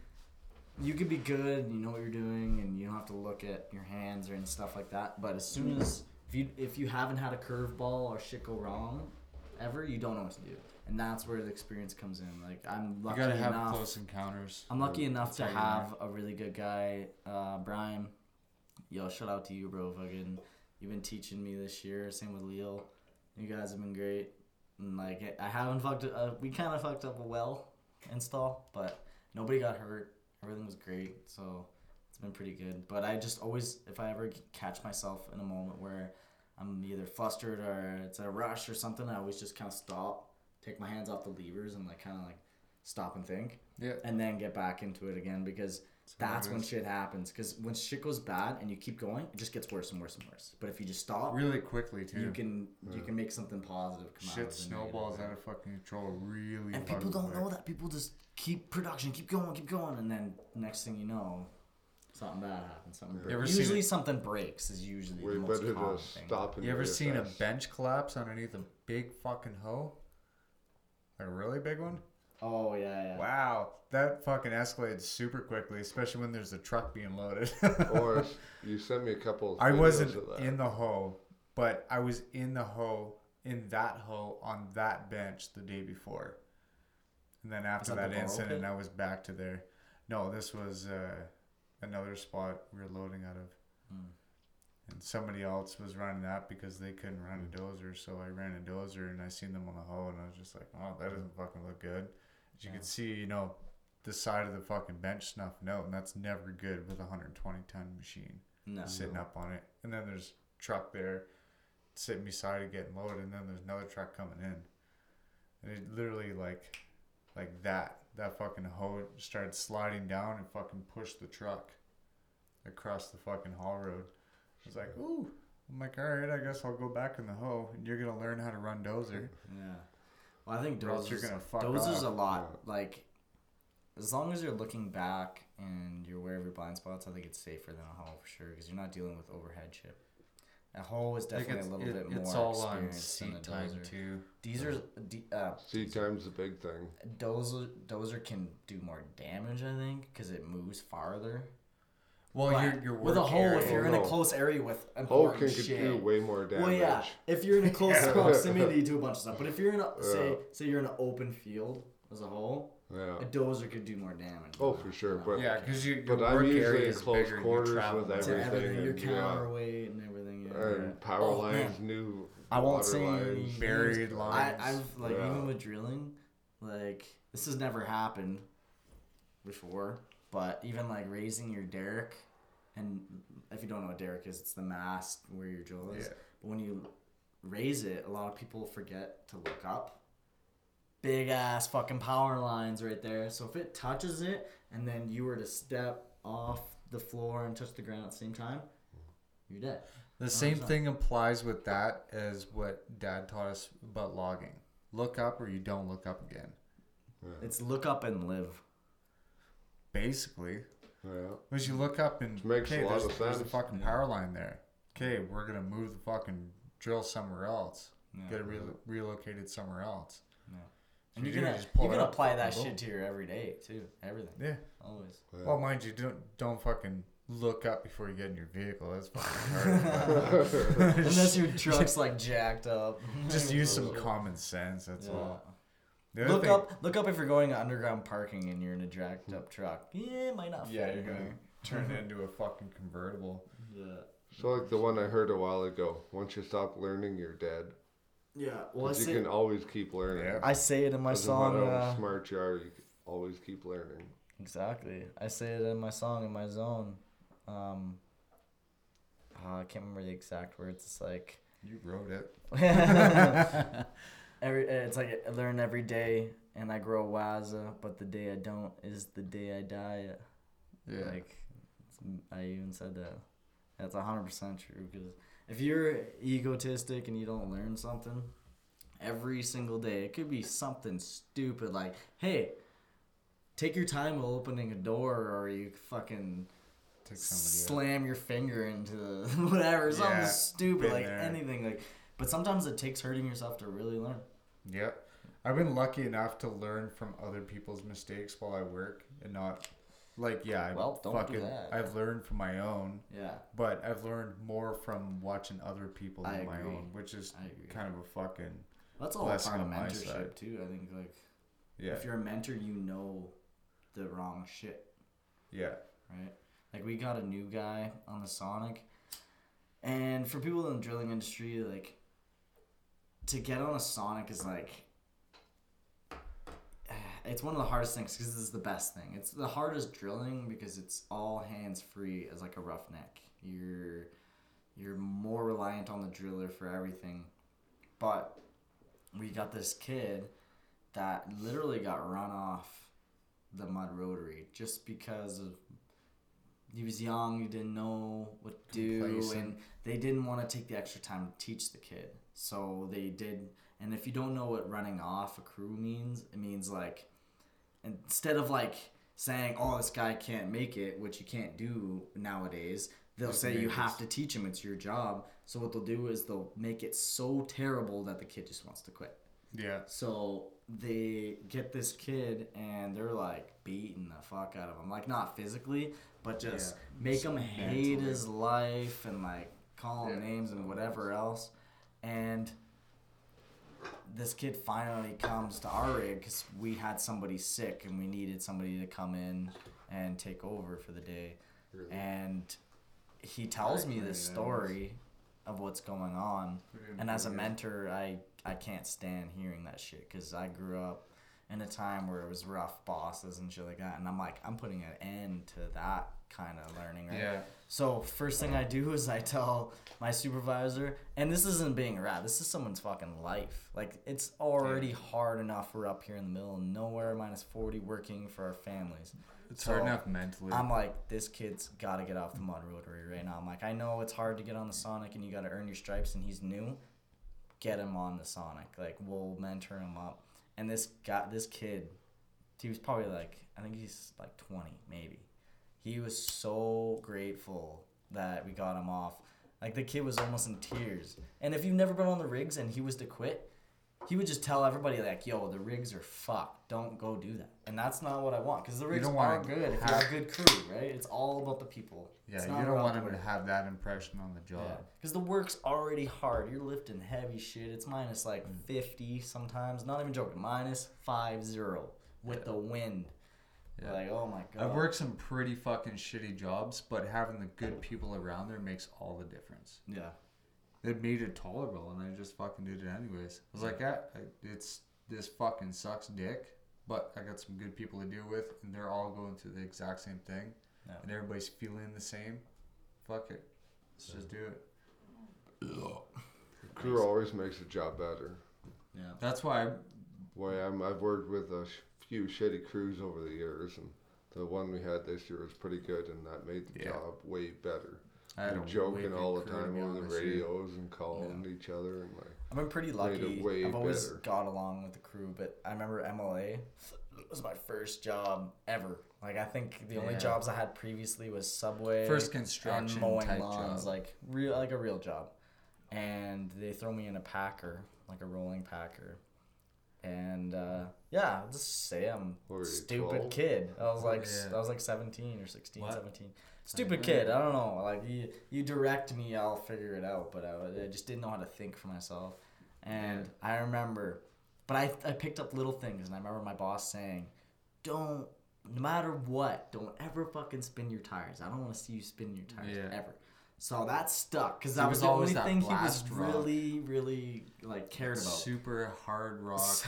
you could be good. You know what you're doing, and you don't have to look at your hands or and stuff like that. But as soon as if you if you haven't had a curveball or shit go wrong, ever, you don't know what to do, and that's where the experience comes in. Like I'm You lucky gotta have enough. close encounters. I'm lucky enough to you have a really good guy, uh, Brian. Yo, shout out to you, bro. Fucking, you've been teaching me this year. Same with Leo. You guys have been great. And like, I haven't fucked. Uh, we kind of fucked up a well install, but nobody got hurt. Everything was great, so it's been pretty good. But I just always, if I ever catch myself in a moment where I'm either flustered or it's a rush or something, I always just kind of stop, take my hands off the levers, and like kind of like stop and think Yeah. and then get back into it again because that's when shit happens. Because when shit goes bad and you keep going, it just gets worse and worse and worse. But if you just stop, Really quickly too. you can you can make something positive come out Shit snowballs out of fucking control really. And people don't know that. People just keep production, keep going, keep going, and then next thing you know, something bad happens. Something You breaks. Usually something breaks is usually Way the most better common to thing. stop You ever reassess. seen a bench collapse underneath a big fucking hoe? Like a really big one? Oh yeah, yeah. Wow, that fucking escalated super quickly, especially when there's a truck being loaded. or you sent me a couple. Of I wasn't of that. in the hole, but I was in the hole in that hole on that bench the day before. And then after that that, the incident. I was back to there. No, this was uh, another spot we were loading out of. Hmm. And somebody else was running that because they couldn't run a dozer, so I ran a dozer and I seen them on the hole and I was just like, oh, that doesn't fucking look good. You Yeah. can see, you know, the side of the fucking bench snuffing out, and that's never good with a 120 ton machine No. sitting up on it. And then there's truck there sitting beside it getting loaded, and then there's another truck coming in. And it literally like like that. That fucking hoe started sliding down and fucking pushed the truck across the fucking haul road. I was like, ooh. I'm like, all right, I guess I'll go back in the hoe, and you're gonna learn how to run dozer. Yeah. Well, I think Or dozers, you're gonna fuck dozers off. a lot. Like, as long as you're looking back and you're aware of your blind spots, I think it's safer than a hoe for sure because you're not dealing with overhead chip. A hoe is definitely a little it- bit it's more all on experienced than a seat time dozer. too. Dozer, d- uh, Seat time's the big thing. dozer, dozer can do more damage, I think, because it moves farther. Well, But your your work with a hole, if you're in a close area with Hulk important can shit. do way more damage. Well, yeah, if you're in a close Yeah. proximity to a bunch of stuff, but if you're in a say Yeah. say you're in an open field as a whole, Yeah. a dozer could do more damage. Oh, for sure, but- yeah, because you, your But I'm work usually area in is close bigger. quarters you travel with more. to everything everything, your and, yeah. counterweight and everything. Yeah. And power Oh, man. lines, new I won't water say lines. Buried I, lines. I've like Yeah. even with drilling, like this has never happened before. But even like raising your derrick, and if you don't know what derrick is, it's the mast where your drill is. Yeah. But when you raise it, a lot of people forget to look up. Big ass fucking power lines right there. So if it touches it, and then you were to step off the floor and touch the ground at the same time, you're dead. The same thing applies with that as what Dad taught us about logging. Look up or you don't look up again. It's look up and live. Basically, Yeah. because you look up and Which makes a okay, lot there's, of there's a fucking power line there. Okay, we're gonna move the fucking drill somewhere else. Yeah. Get it re- relocated somewhere else. No. And You you're do, gonna just pull you're it gonna up, apply fucking that boom. shit to your everyday too. Everything. Yeah. Always. Yeah. Well, mind you, don't don't fucking look up before you get in your vehicle. That's fucking hard. Unless your truck's like jacked up. Just use some common sense. That's Yeah. all. The other Look thing- up look up if you're going to underground parking and you're in a jacked up truck. Yeah, it might not Yeah, fit. you're gonna turn it into a fucking convertible. Yeah. So like the one I heard a while ago. Once you stop learning, you're dead. Yeah. Well I 'Cause you say can always keep learning. Yeah. I say it in my Doesn't song matter how uh, smart you are, you can always keep learning. Exactly. I say it in my song in my zone. Um uh, I can't remember the exact words. It's like You wrote it. every uh, it's like I learn every day and I grow wiser, but the day I don't is the day I die. Yeah. Like I even said that. That's hundred percent true because if you're egotistic and you don't learn something every single day, it could be something stupid like, hey, take your time while opening a door, or you fucking slam your finger into whatever, something Yeah, stupid like there. anything like. But sometimes it takes hurting yourself to really learn. Yep. I've been lucky enough to learn from other people's mistakes while I work and not like yeah, I Well, don't do fucking that. I've learned from my own, Yeah. but I've learned more from watching other people I than my agree. own, which is kind of a fucking That's all Blessing part of mentorship too. I think like yeah. if you're a mentor, you know the wrong shit, yeah. right? Like we got a new guy on the Sonic, and for people in the drilling industry, like to get on a Sonic is like it's one of the hardest things because this is the best thing. It's the hardest drilling because it's all hands free as like a roughneck. You're you're more reliant on the driller for everything, but we got this kid that literally got run off the mud rotary just because of he was young, he didn't know what to do, Complacent. and they didn't want to take the extra time to teach the kid. So they did. And if you don't know what running off a crew means, it means like instead of like saying, "Oh, this guy can't make it," which you can't do nowadays, they'll Just say you have to teach him. It's your job. So what they'll do is they'll make it so terrible that the kid just wants to quit. Yeah. So they get this kid and they're like beating the fuck out of him. Like not physically, but just Yeah, make just him hate mentally. his life and like call him Yeah. names and whatever else. And this kid finally comes to our rig because we had somebody sick and we needed somebody to come in and take over for the day. And he tells me this story of what's going on. And as a mentor i i can't stand hearing that shit because i grew up in a time where it was rough bosses and shit like that. And i'm like i'm putting an end to that kind of learning right Yeah. so first thing i do is i tell my supervisor and this isn't being a rad this is someone's fucking life like it's already hard enough we're up here in the middle of nowhere minus 40 working for our families It's hard enough mentally. I'm like, this kid's got to get off the mud rotary right now. I'm like, I know it's hard to get on the Sonic and you got to earn your stripes, and he's new. Get him on the Sonic. Like, we'll mentor him up. And this guy, this kid, he was probably like, I think he's like 20, maybe. He was so grateful that we got him off. Like, the kid was almost in tears. And if you've never been on the rigs and he was to quit, he would just tell everybody like, "Yo, the rigs are fucked. Don't go do that." And that's not what I want because the rigs are good if you have- a good crew, right? It's all about the people. Yeah, you don't want him to have that impression on the job. Because the work's already hard. You're lifting heavy shit. It's minus like Mm. 50 sometimes. Not even joking. Minus 5 0 with the wind. Yeah. Like, oh my god. I've worked some pretty fucking shitty jobs, but having the good people around there makes all the difference. Yeah. It made it tolerable, and I just fucking did it anyways. I was like, yeah, it's this fucking sucks dick, but I got some good people to deal with, and they're all going through the exact same thing, Yeah. and everybody's feeling the same. Fuck it, let's just do it. Crew always makes the job better. Yeah. That's why I, Why I'm I've worked with a sh- few shitty crews over the years, and the one we had this year was pretty good, and that made the Yeah. job way better. I had a We're joking all the time be over the honest here. radios and calling each other, and like I've been pretty Made lucky. it way I've always better. got along with the crew, but I remember MLA was my first job ever. Like I think the only jobs I had previously was Subway, First and construction mowing type lawns, job. like real, like a real job. And they throw me in a packer, like a rolling packer. And uh, yeah, I'll just say I'm were you, stupid 12? kid. I was oh, like, Yeah. I was like 17 or 16, What? 17. Stupid kid. I don't know. Like you, you direct me, I'll figure it out. But I, I just didn't know how to think for myself. And I remember, but I, I picked up little things, and I remember my boss saying, "Don't, no matter what, don't ever fucking spin your tires. I don't want to see you spin your tires Yeah. ever." So that stuck because that was was the always only thing he was rock. really, really like cared about. super hard rock,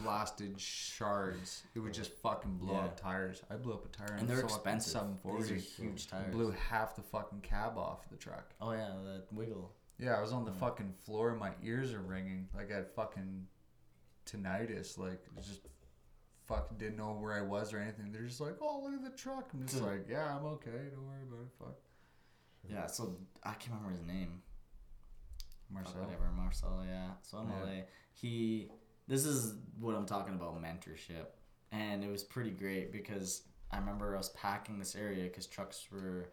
blasted shards. It would just fucking blow Yeah. up tires. I blew up a tire And in they're fucking expensive. 740. These are huge tires. Blew half the fucking cab off the truck. Oh yeah, that wiggle. Yeah, I was on the mm. fucking floor. My ears are ringing. Like I had fucking tinnitus. Like just fucking didn't know where I was or anything. They're just like, oh look at the truck. I'm just like, yeah, I'm okay. Don't worry about it. Fuck. Yeah, so I can't remember his name. Marcel. Whatever, Marcel, yeah. So Yeah. MLA, he, this is what I'm talking about mentorship. And it was pretty great because I remember us packing this area because trucks were,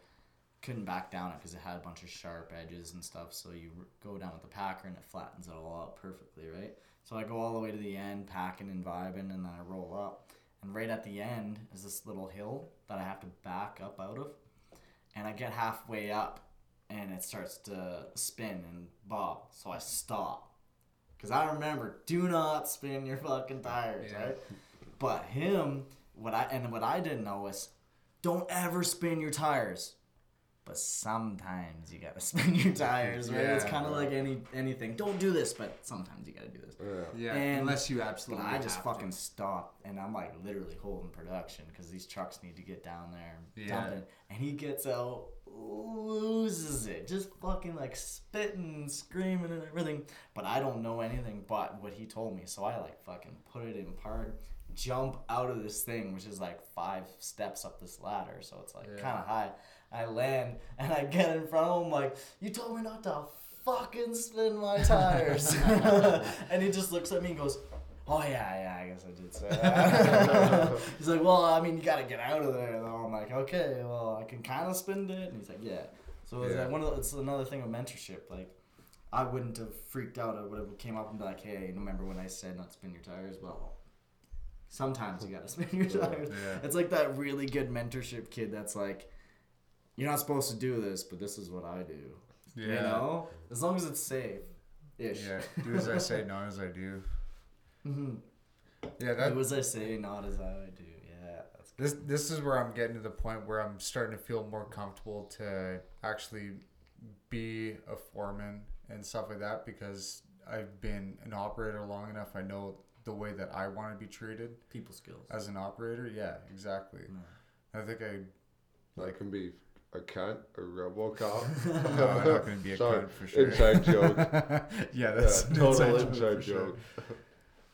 couldn't back down it because it had a bunch of sharp edges and stuff. So you go down with the packer and it flattens it all out perfectly, right? So I go all the way to the end, packing and vibing, and then I roll up. And right at the end is this little hill that I have to back up out of. And I get halfway up and it starts to spin and bob. So I stop. Because I remember, do not spin your fucking tires, Yeah. right? But him, what I and what I didn't know was, don't ever spin your tires. But sometimes you gotta spin your tires, right? it's kind of like any anything. Don't do this, but sometimes you gotta do this. yeah. Yeah, And- unless you absolutely. I just have to. fucking stopped, and I'm like literally holding production because these trucks need to get down there and Yeah. dump it. And he gets out, loses it, just fucking like spitting, screaming, and everything. But I don't know anything but what he told me, so I like fucking put it in park, jump out of this thing, which is like five steps up this ladder, so it's like Yeah. kind of high. I land and I get in front of him like, you told me not to fucking spin my tires. and he just looks at me and goes, oh yeah, yeah, I guess I did say that. he's like, well, I mean, you gotta get out of there though. I'm like, okay, well, I can kind of spin it. And he's like, yeah. So it's Yeah. like one of the, it's another thing of mentorship. Like, I wouldn't have freaked out. I would have came up and be like, hey, remember when I said not to spin your tires? Well, sometimes you gotta spend your time. Yeah. It's like that really good mentorship kid that's like, you're not supposed to do this, but this is what I do. Yeah. You know, as long as it's safe, ish. Yeah. Do as I say, not as I do. Mm-hmm. Yeah. That Do as I say, not as I do. Yeah, this this is where I'm getting to the point where I'm starting to feel more comfortable to actually be a foreman and stuff like that because I've been an operator long enough. I know the way that I want to be treated people skills. as an operator. Yeah, exactly. Mm. I think I That can be a cunt, a RoboCop. no, I'm not going to be a Sorry, cunt for sure. inside joke. yeah, Yeah, that's an total for inside sure. joke.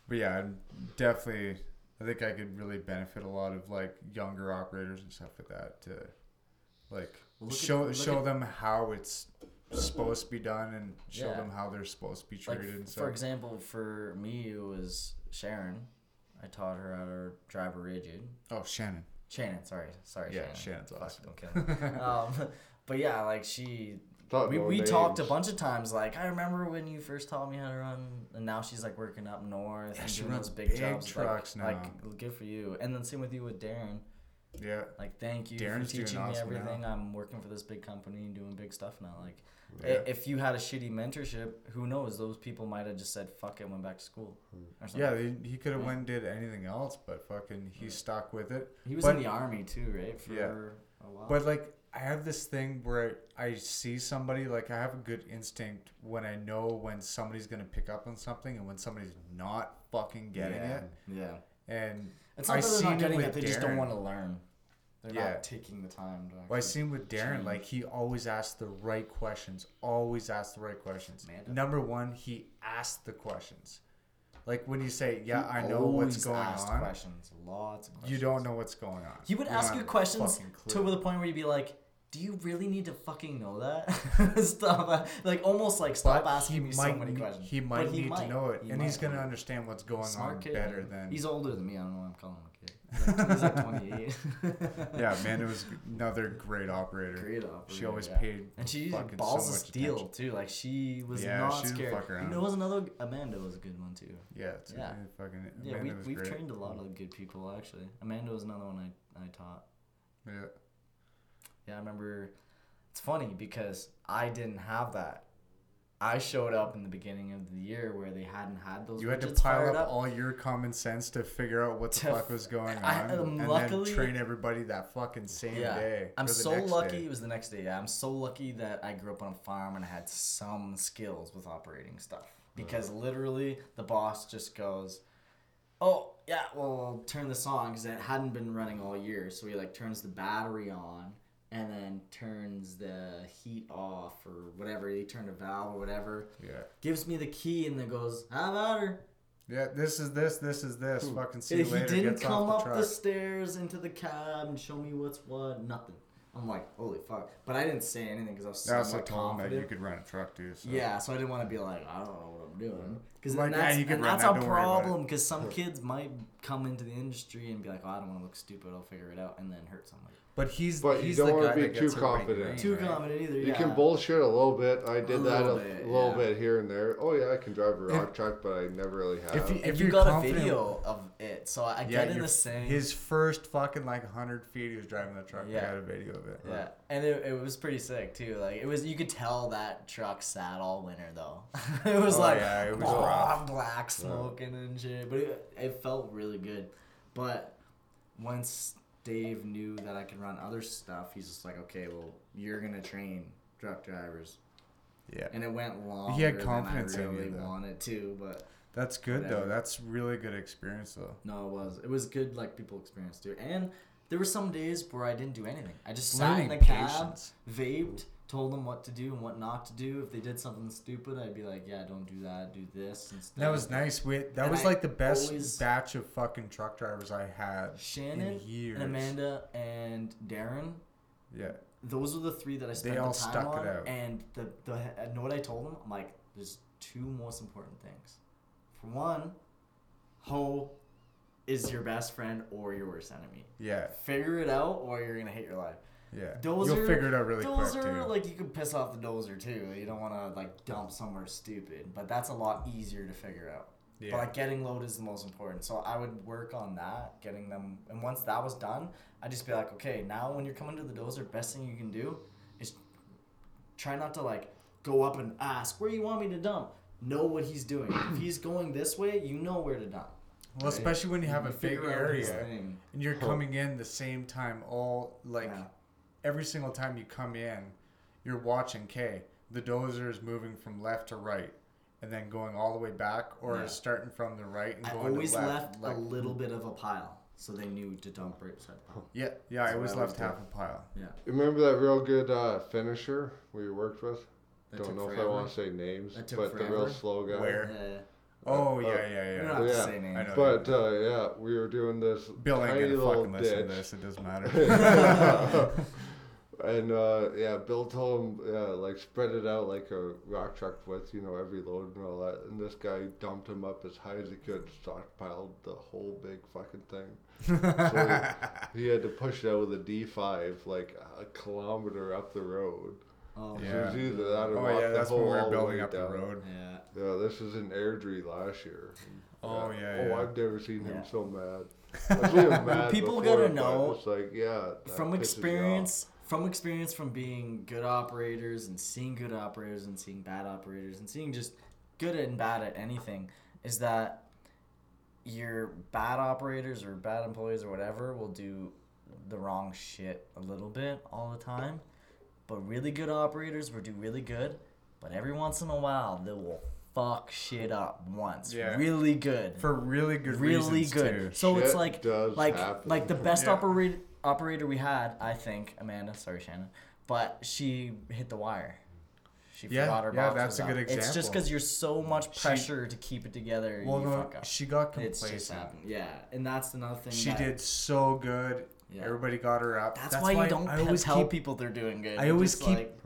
But yeah, I'm definitely. I think I could really benefit a lot of like younger operators and stuff like that to, like, look show look show at- them how it's supposed to be done and show Yeah. them how they're supposed to be Like, treated and for example, for me, it was Sharon. I taught her how to drive a rigid. oh, Shannon. Shannon, sorry, sorry. Yeah, Shannon. Shannon's Fuck, awesome. I'm kidding. um, but yeah, like she Thought we, no we talked a bunch of times. Like I remember when you first taught me how to run, and now she's like working up north Yeah, and she doing runs those big, big jobs. trucks like, now. like good for you. And then same with you with Darren. Yeah. Like thank you Darren's for teaching me awesome now. everything. I'm working for this big company and doing big stuff now. Like Yeah. if you had a shitty mentorship, who knows? Those people might have just said fuck it, went back to school. Or hmm. something. Yeah, he, could have Yeah. went and did anything else, but fucking he Yeah. stuck with it. he was but- in the army too, right? For Yeah. a while. But like I have this thing where I see somebody like I have a good instinct when I know when somebody's gonna pick up on something and when somebody's not fucking getting yeah. it. Yeah. And It's not I that they're not it getting with it; they just don't want to learn. They're Yeah. not taking the time to. well, I seen with Darren, like he always asks the right questions. Always asks the right questions. Amanda? Number one, he asks the questions. Like when you say, "Yeah, He I know what's going on," Questions, lots of you don't know what's going on. He would don't ask you questions to the point where you'd be like, "Do you really need to fucking know that?" Stop, uh, like almost like stop But asking me so many questions. He might need to know it, He and he's gonna understand what's going Smart on kid, better than. He's older than me. I don't know why I'm calling him a kid. He's like, he's like 28. yeah, man, it was another great operator. Great operator. She always yeah. paid. And she balls so of steel attention. too. Like she was Yeah, not she scared. fuck around. There was another Amanda was a good one too. Yeah, it's Yeah. fucking. Yeah, we we've great. trained a lot of good people actually. Amanda was another one I I taught. Yeah, Yeah, I remember. It's funny because I didn't have that. I showed up in the beginning of the year where they hadn't had those. you had to pile fired up, all your common sense to figure out what the fuck was going on, I- um, and luckily- then train everybody that fucking same Yeah. day. I'm so lucky. day. It was the next day. Yeah, I'm so lucky that I grew up on a farm and I had some skills with operating stuff. Because literally, the boss just goes, "Oh yeah, well, I'll turn this on because it hadn't been running all year." So he like turns the battery on and then turns the heat off or whatever. He turned a valve or whatever. Yeah, Gives me the key and then goes, "How about her?" yeah. This is this. This is this. Hmm. Fucking see you he later. He didn't come off up the the stairs into the cab and show me what's what. Nothing. I'm like, holy fuck. But I didn't say anything because I was I also somewhat told him that confident. you could run a truck too. So. Yeah, so I didn't want to be like, I don't know what I'm doing. Because Like, yeah, that's, you can and run that's that, a problem because some kids might come into the industry and be like, oh, I don't want to look stupid. I'll figure it out and then hurt somebody. But he's But you he's don't the wanna be too gets it right confident. green, Too right? confident either. Yeah. You can bullshit a little bit. I did A that a little little, bit, bit, here and there. Oh yeah, I can drive a rock truck, but I never really have. If you- And if you you're got a video of it, so I Yeah, get in the same. His first fucking like hundred feet, he was driving the truck. Yeah, I Yeah. got a video of it. Yeah, and it, it was pretty sick too. Like it was, you could tell that truck sat all winter though. it was Oh, like yeah, it was oh, rough. black smoking and shit, but it, it felt really good. But once Dave knew that I could run other stuff, he's just like, okay, well, you're gonna train truck drivers, Yeah. and it went longer He had than confidence I in you, really wanted to. But That's good Whatever. though. That's really good experience though. no, it was it was good. Like people experienced too, and there were some days where I didn't do anything. I just sat in the Learning cab. patience. vaped, told them what to do and what not to do. If they did something stupid, I'd be like, "Yeah, don't do that. Do this instead." That was nice. We, that And was I like the best always- batch of fucking truck drivers I had Shannon in years. and Amanda and Darren. Yeah. Those were the three that I spent all the time stuck it on. out. And the the I know what I told them. I'm like, "There's two most important things. For one, Hoe is your best friend or your worst enemy. Yeah. Figure it out, or you're gonna hate your life." Yeah. Dozer, You'll figure it out really dozer, quick too. like you could piss off the dozer too. You don't want to like dump somewhere stupid, but that's a lot easier to figure out. yeah. But like getting load is the most important. So I would work on that, getting them. And once that was done, I'd just be like, okay, now when you're coming to the dozer, best thing you can do is try not to like go up and ask where you want me to dump. Know what he's doing. if he's going this way, you know where to dump. well, especially when you have a big figure out his area and you're coming in the same time all like Yeah. Every single time you come in, you're watching K. The dozer is moving from left to right and then going all the way back or Yeah. starting from the right and I going always to left. left like, a little bit of a pile, so they knew to dump right beside the pile. Yeah, yeah, I That's always I left half a pile. Yeah. Remember that real good uh, finisher we worked with? That Don't took know if I want to say names, That took but the real forever. slow guy. Where? Yeah. Oh, uh, yeah, yeah, You yeah. don't have to Yeah. say names. But uh, yeah, we were doing this Bill ain't tiny gonna little fucking listen to this. It doesn't matter. and uh, yeah, Bill told him yeah, like spread it out like a rock truck with you know every load and all that. And this guy dumped him up as high as he could, stockpiled the whole big fucking thing. So he had to push it out with a D five like a kilometer up the road. Oh It Yeah. was either that or Oh yeah, that's when we all were building way up the road. yeah. Yeah, this was in Airdrie last year. Oh, yeah, Oh, yeah. I've never seen him so mad. I've seen him mad People before, gotta know It's like yeah. from pisses you off. experience from experience from being good operators and seeing good operators and seeing bad operators and seeing just good and bad at anything is that your bad operators or bad employees or whatever will do the wrong shit a little bit all the time but really good operators will do really good but every once in a while they will fuck shit up once Yeah. really good For really good really reasons good. too. So it's like does like happen. like the best Yeah. operator operator we had, I think, Amanda, sorry Shannon, but she hit the wire. She Yeah, forgot her yeah, that's a good up. It's just because you're so much She- pressure to keep it together. Well, you no, fuck up. she got complacent. It's just happened. Yeah, and that's another thing. She did so good. Yeah. Everybody got her up. That's, why, you don't I always tell keep. people they're doing good. I always keep- like,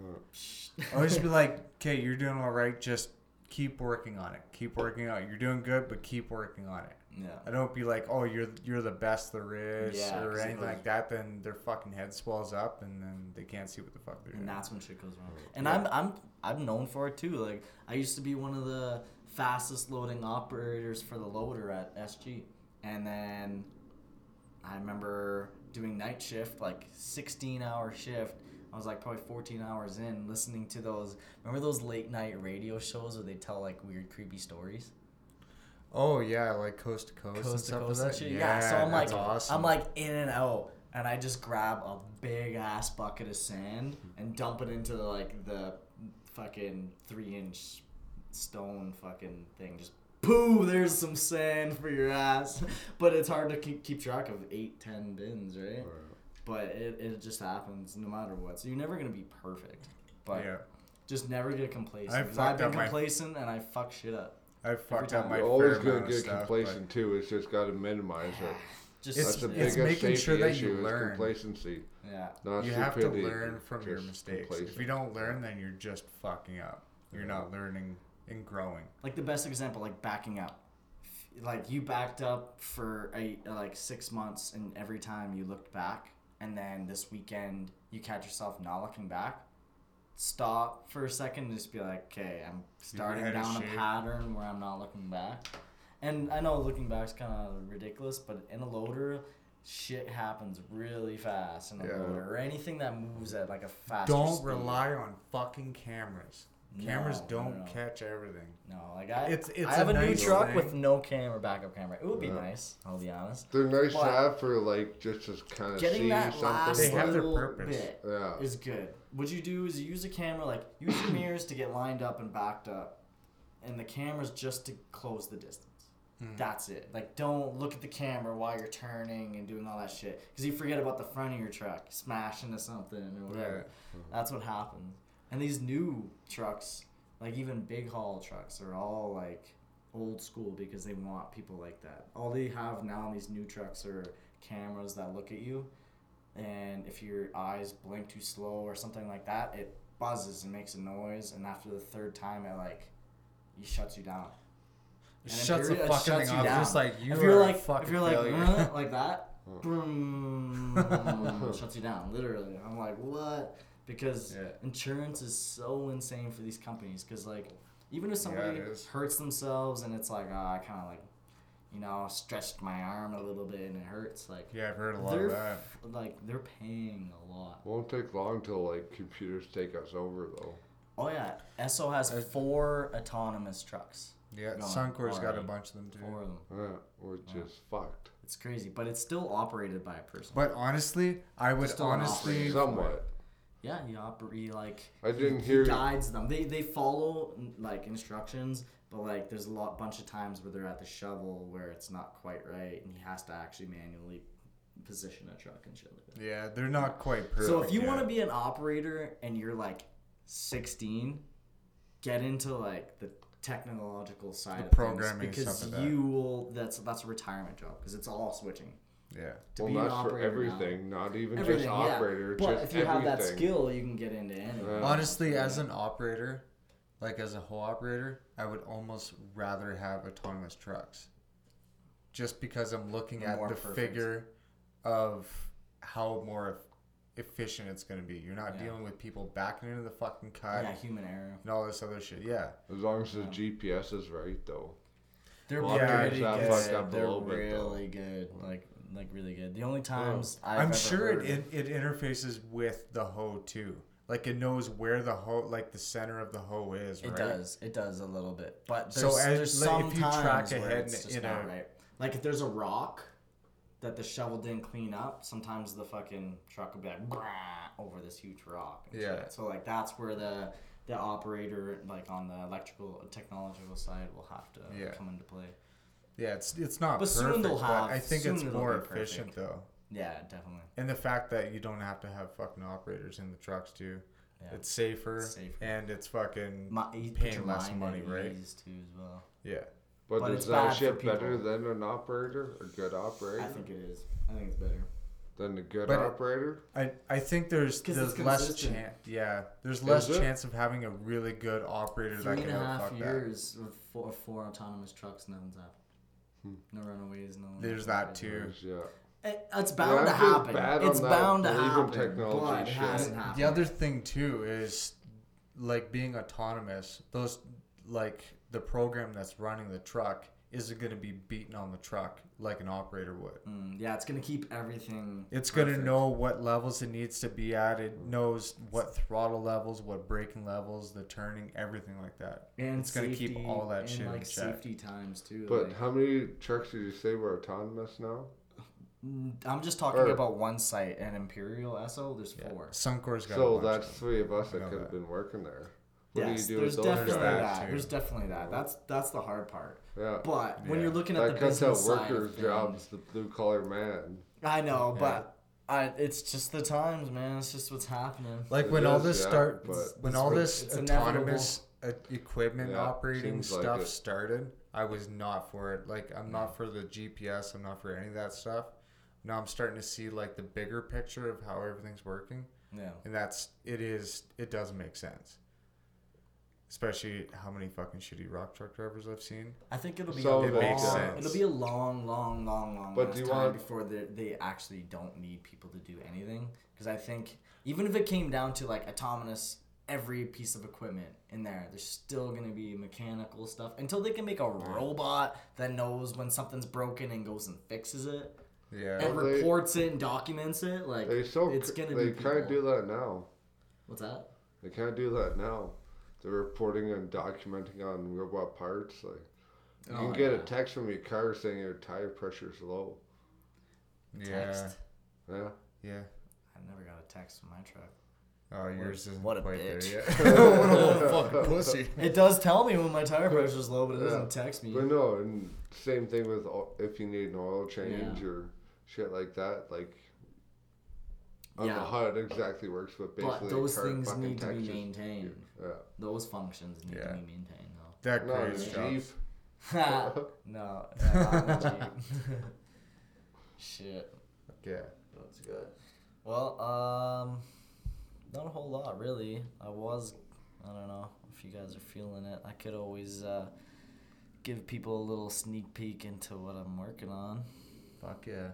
I always be like, okay, you're doing all right. Just keep working on it. Keep working on it. You're doing good, but keep working on it. Yeah. I don't be like, oh, you're you're the best there is, Yeah, 'cause or anything goes- like that. Then their fucking head swells up, and then they can't see what the fuck they're doing. and that's when shit goes wrong. And I'm I'm I'm known for it too. Like I used to be one of the fastest loading operators for the loader at SG, and then I remember doing night shift, like 16 hour shift. I was like probably 14 hours in, listening to those. Remember those late night radio shows where they tell like weird, creepy stories? Oh yeah, like coast to coast, and coast to stuff coast like that. shit. Yeah, so I'm like, awesome. I'm like in and out, and I just grab a big ass bucket of sand mm-hmm. and dump it into like the fucking three inch stone fucking thing. Just poo, there's some sand for your ass. But it's hard to keep, keep track of eight, ten bins, right? But it, it just happens no matter what. So you're never gonna be perfect. But yeah, just never get complacent. I've been up my- complacent and I fuck shit up. I fucked up time. my You're always fair gonna get stuff, complacent too. It's just got to minimize it. Just That's the yeah. biggest making safety sure that issue you is learn. complacency. yeah. Not But you have to learn from your just mistakes. If you don't learn, then you're just fucking up. You're not learning and growing. like the best example like backing up like you backed up for a like six months and every time you looked back and then this weekend you catch yourself not looking back stop for a second and just be like okay i'm starting down a shape. pattern where i'm not looking back and i know looking back is kind of ridiculous but in a loader shit happens really fast in a Yeah. loader or anything that moves at like a fast. Don't speed. rely on fucking cameras. Cameras No, don't no, no. catch everything. No, like I, It's- it's I have a a, new truck thing. with no camera, backup camera. It would be Yeah. nice. I'll be honest. They're nice But- to have for like just to kind of Getting see that something. last They have their little purpose. bit yeah. is good. What you do is you use a camera, like use your mirrors to get lined up and backed up, and the camera's just to close the distance. Hmm. That's it. Like, don't look at the camera while you're turning and doing all that shit, because you forget about the front of your truck, smash into something or whatever. That's what happens. And these new trucks, like even big haul trucks, are all like old school because they want people like that. All they have now in these new trucks are cameras that look at you, and if your eyes blink too slow or something like that, it buzzes and makes a noise. And after the third time, it like, it shuts you down. It And shuts the fucking shuts thing you off. down. Just like you if you're like, if you're like, like that, boom, shuts you down. Literally, I'm like, what? Because Yeah. insurance is so insane for these companies. Because like, even if somebody is. hurts themselves and it's like, oh, I kind of like, you know, stretched my arm a little bit and it hurts. Like, yeah, I've heard a lot of that. like they're paying a lot. Won't take long till like computers take us over though. Oh yeah, Esso has four autonomous trucks. Yeah, going Suncor's got a bunch of them too. Four of them. Yeah, we're just fucked. It's crazy, but it's still operated by a person. But honestly, I would Still honestly. Somewhat. Yeah, he operate like I didn't he hear. guides them. They they follow like instructions, but like there's a lot bunch of times where they're at the shovel where it's not quite right, and he has to actually manually position a truck and shit like that. Yeah, they're not quite perfect. so if you yet. want to be an operator and you're like 16, get into like the technological side The of programming things because stuff like that. you will. That's that's a retirement job because it's all switching. yeah, To well, be an not for operator now. everything. Not even Everything, just yeah. operator. But just if you everything. have that skill, you can get into anything. Yeah. honestly, as an operator, like as a whole operator, I would almost rather have autonomous trucks, just because I'm looking at More the perfect. figure of how more efficient it's gonna be. You're not Yeah. dealing with people backing into the fucking cut yeah, human error. and all this other shit. Yeah. As long as the Yeah. GPS is right, though. They're Well, yeah, pretty good. fucked up They're little bit, really good. Like like really good. The only times oh. I've I'm ever sure heard- it, it it interfaces with the hoe too. Like it knows where the hoe, like the center of the hoe is. Right? It does. It does a little bit. But So there's, as- there's like, if you track ahead it's just not a- right. Like if there's a rock that the shovel didn't clean up, sometimes the fucking truck will be like over this huge rock. Yeah. shit. So like that's where the the operator, like on the electrical technological side, will have to Yeah. come into play. Yeah, it's it's not But soon they'll have- I think it's more efficient perfect. though. Yeah, definitely. And the fact that you don't have to have fucking operators in the trucks too. Yeah. It's safer, It's safer. and it's fucking My, paying less money, right? ease too as well. yeah. But, But is it's that shit better than an operator? A good operator? I think it is. I think it's better. Than a good But operator? I, I think there's 'Cause there's less chance. Yeah, there's less chance of having a really good operator Three that and can a half outfuck that. years with four, four autonomous trucks, nothing's happened. Hmm. No runaways, no. There's that too. Yeah. It, it's bound Yeah, to happen. It's bound to happen. technology but it shit. hasn't happened. The other thing too is like being autonomous. Those like the program that's running the truck isn't going to be beaten on the truck like an operator would. Mm, yeah, it's gonna keep everything. It's going to know what levels it needs to be at. It knows what throttle levels, what braking levels, the turning, everything like that. and it's gonna keep all that and shit in like check. safety times too. But like- how many trucks did you say were autonomous now? Mm, I'm just talking or- about one site, and Imperial Esso. There's Yeah. four. Suncor's got So a bunch that's of them. three of us that could have been working there. What yes, do you do there's with those definitely guys? that. too. There's definitely that. That's that's the hard part. Yeah. But when you're looking at That the cuts out business side workers' jobs, the blue collar man. I know, Yeah. but I, it's just the times, man. It's just what's happening. Like It when all this yeah, start, when all this autonomous uh, equipment Yeah, operating seems like stuff started, I was not for it. Like I'm not for the GPS. I'm not for any of that stuff. Now I'm starting to see like the bigger picture of how everything's working, Yeah. and that's it is it does make sense. Especially how many fucking shitty rock truck drivers I've seen. I think it'll be Some a of it long, makes sense. it'll be a long, long, long, long But do you time want- before they they actually don't need people to do anything. Because I think even if it came down to like autonomous, every piece of equipment in there, there's still gonna be mechanical stuff until they can make a robot that knows when something's broken and goes and fixes it Yeah. and Well, they- reports it and documents it. Like They so it's gonna they be can't people. do that now. what's that? They can't do that now. They're reporting and documenting on robot parts. Like you Oh, can get yeah. a text from your car saying your tire pressure's low. Yeah. Text. Yeah. Yeah. I never got a text from my truck. Oh, yours isn't what a quite bitch. there yet. what a little fucking pussy. It does tell me when my tire pressure's low, but it Yeah. doesn't text me. But no, and same thing with o- if you need an oil change Yeah. or shit like that. Like on Yeah. the HUD exactly works, but basically But those things need to be maintained. Yeah. Those functions need Yeah. to be maintained, though. That No, creates the jobs. No, no, not on the Jeep. Shit, Yeah. that's good. Well, um, not a whole lot really. I was, I don't know if you guys are feeling it. I could always uh, give people a little sneak peek into what I'm working on. Fuck yeah.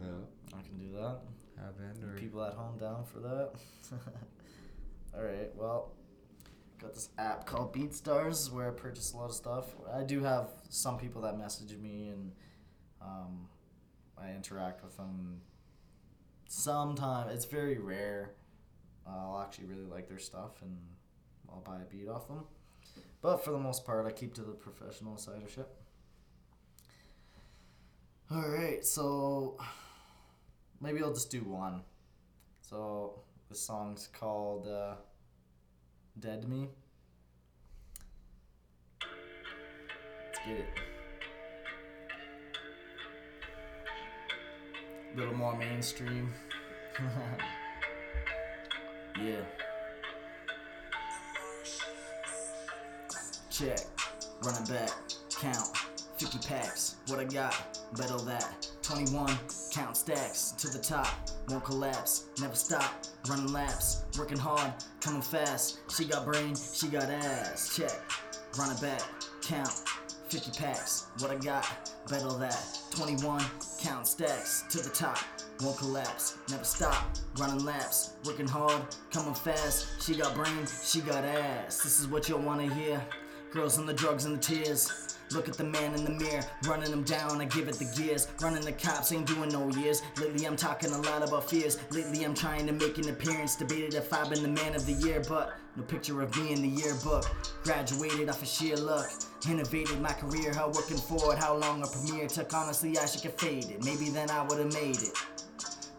Yeah. I can do that. Have or People at home down for that? All right. Well, got this app called BeatStars where I purchase a lot of stuff. I do have some people that message me and um, I interact with them. Sometimes it's very rare. Uh, I'll actually really like their stuff and I'll buy a beat off them. But for the most part, I keep to the professional side of shit. All right, so maybe I'll just do one. So the song's called uh, "Dead Me." Let's get it. A little more mainstream. yeah. Check. Running back. Count. 50 packs. What I got? Bet all that. 21. Count stacks to the top. Won't collapse. Never stop. Running laps. Working hard. Coming fast. She got brain. She got ass. Check. Running back. Count. 50 packs. What I got? Bet all that. 21. Count stacks to the top. won't collapse. Never stop, running laps, working hard, coming fast. She got brain, she got ass. This is what you'll wanna hear. Girls on the drugs and the tears. Look at the man in the mirror, running him down. I give it the gears. Running the cops, ain't doing no years. Lately, I'm talking a lot about fears. Lately, I'm trying to make an appearance. Debated if I've been the man of the year, but no picture of me in the yearbook. Graduated off of sheer luck. Innovated my career, how working for it. How long a premiere took, honestly, I should get faded. Maybe then I would've made it.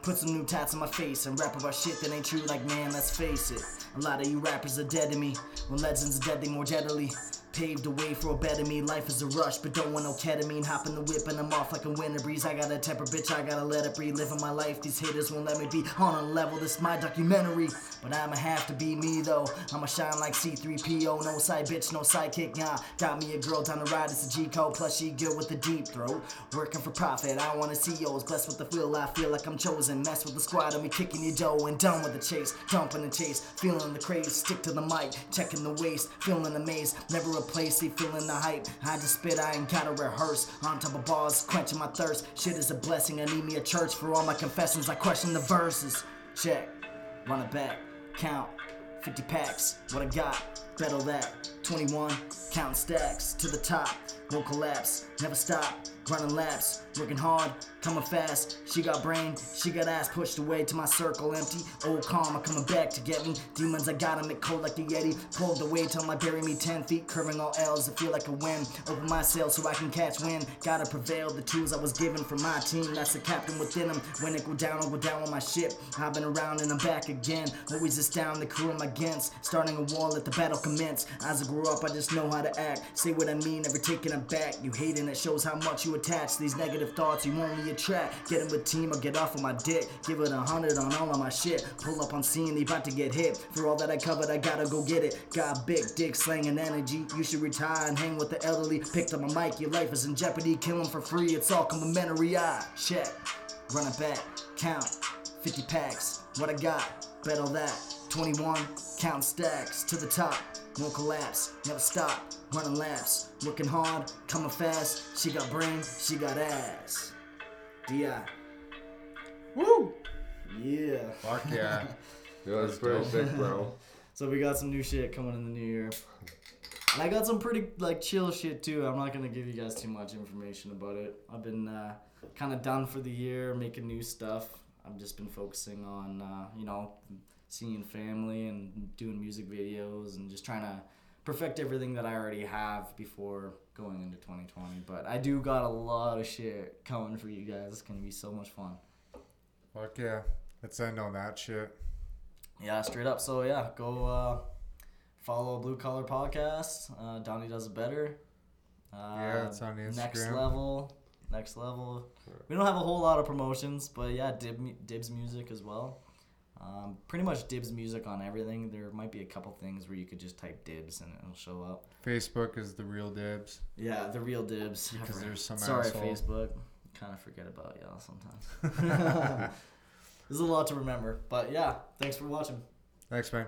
Put some new tats on my face and rap about shit that ain't true, like man, let's face it. A lot of you rappers are dead to me. When legends are dead, they more deadly. Paved the way for a better me. Life is a rush, but don't want no ketamine. Hop in the whip and I'm off like a winter breeze. I got a temper, bitch. I gotta let it breathe. Living my life, these haters won't let me be on a level. This my documentary, but I'ma have to be me though. I'ma shine like C3PO. No side bitch, no sidekick. Nah, got me a girl down the ride. It's a G code. Plus she good with the deep throat. Working for profit. I wanna see yours. Blessed with the feel. I feel like I'm chosen. Mess with the squad. I'm kicking your dough and done with the chase. Dumping the chase. Feeling the craze. Stick to the mic. Checking the waist. Feeling the maze. Never replace. See, feeling the hype. I just spit, I ain't gotta rehearse. On top of bars, quenching my thirst. Shit is a blessing, I need me a church for all my confessions. I question the verses. Check, run it back, count. 50 packs, what I got, bet all that. 21, counting stacks to the top. Won't collapse, never stop, running laps, working hard, coming fast. She got brain, she got ass pushed away to my circle empty. Old karma coming back to get me. Demons, I got 'em, it cold like the Yeti. Pulled away till my bury me 10 feet, curving all L's to feel like a win. Open my sails so I can catch wind. Gotta prevail, the tools I was given from my team. That's the captain within them. When it go down, I'll go down on my ship. I've been around and I'm back again. Always down the crew I'm against. Starting a war, let the battle commence. As I grew up, I just know how to act. Say what I mean, never taking it back. You hating, it shows how much you attach these negative thoughts. You only attract. Get in with team or get off of my dick. Give it a hundred on all of my shit. Pull up on scene, they about to get hit. For all that I covered, I gotta go get it. Got big dick slanging energy. You should retire and hang with the elderly. Picked up my mic, your life is in jeopardy. Kill 'em for free, it's all complimentary. I check, run it back, count. 50 packs, what I got, bet all that. 21, count stacks to the top. Won't collapse, never stop, running laps. Working hard, coming fast. She got brains, she got ass. DI. Woo! Yeah. Fuck yeah. Yeah, that's That's pretty sick, bro. So we got some new shit coming in the new year. And I got some pretty like chill shit too. I'm not gonna give you guys too much information about it. I've been uh, kind of done for the year, making new stuff. I've just been focusing on uh, you know seeing family and doing music videos and just trying to perfect everything that I already have before going into 2020. But I do got a lot of shit coming for you guys. It's gonna be so much fun. Fuck yeah. Let's end on that shit. Yeah, straight up. So yeah, go uh, follow Blue Collar Podcast. Uh, Donnie does it better. Uh, Yeah, it's on Instagram. Next level, next level. We don't have a whole lot of promotions, but yeah, Dib, Dibbs music as well. Um, pretty much Dibbs music on everything. There might be a couple things where you could just type Dibbs and it'll show up. Facebook is the real Dibbs. Yeah, the real Dibbs. Because there's some Sorry, asshole. Facebook. Kind of forget about y'all sometimes. There's a lot to remember, but yeah, thanks for watching. Thanks, man.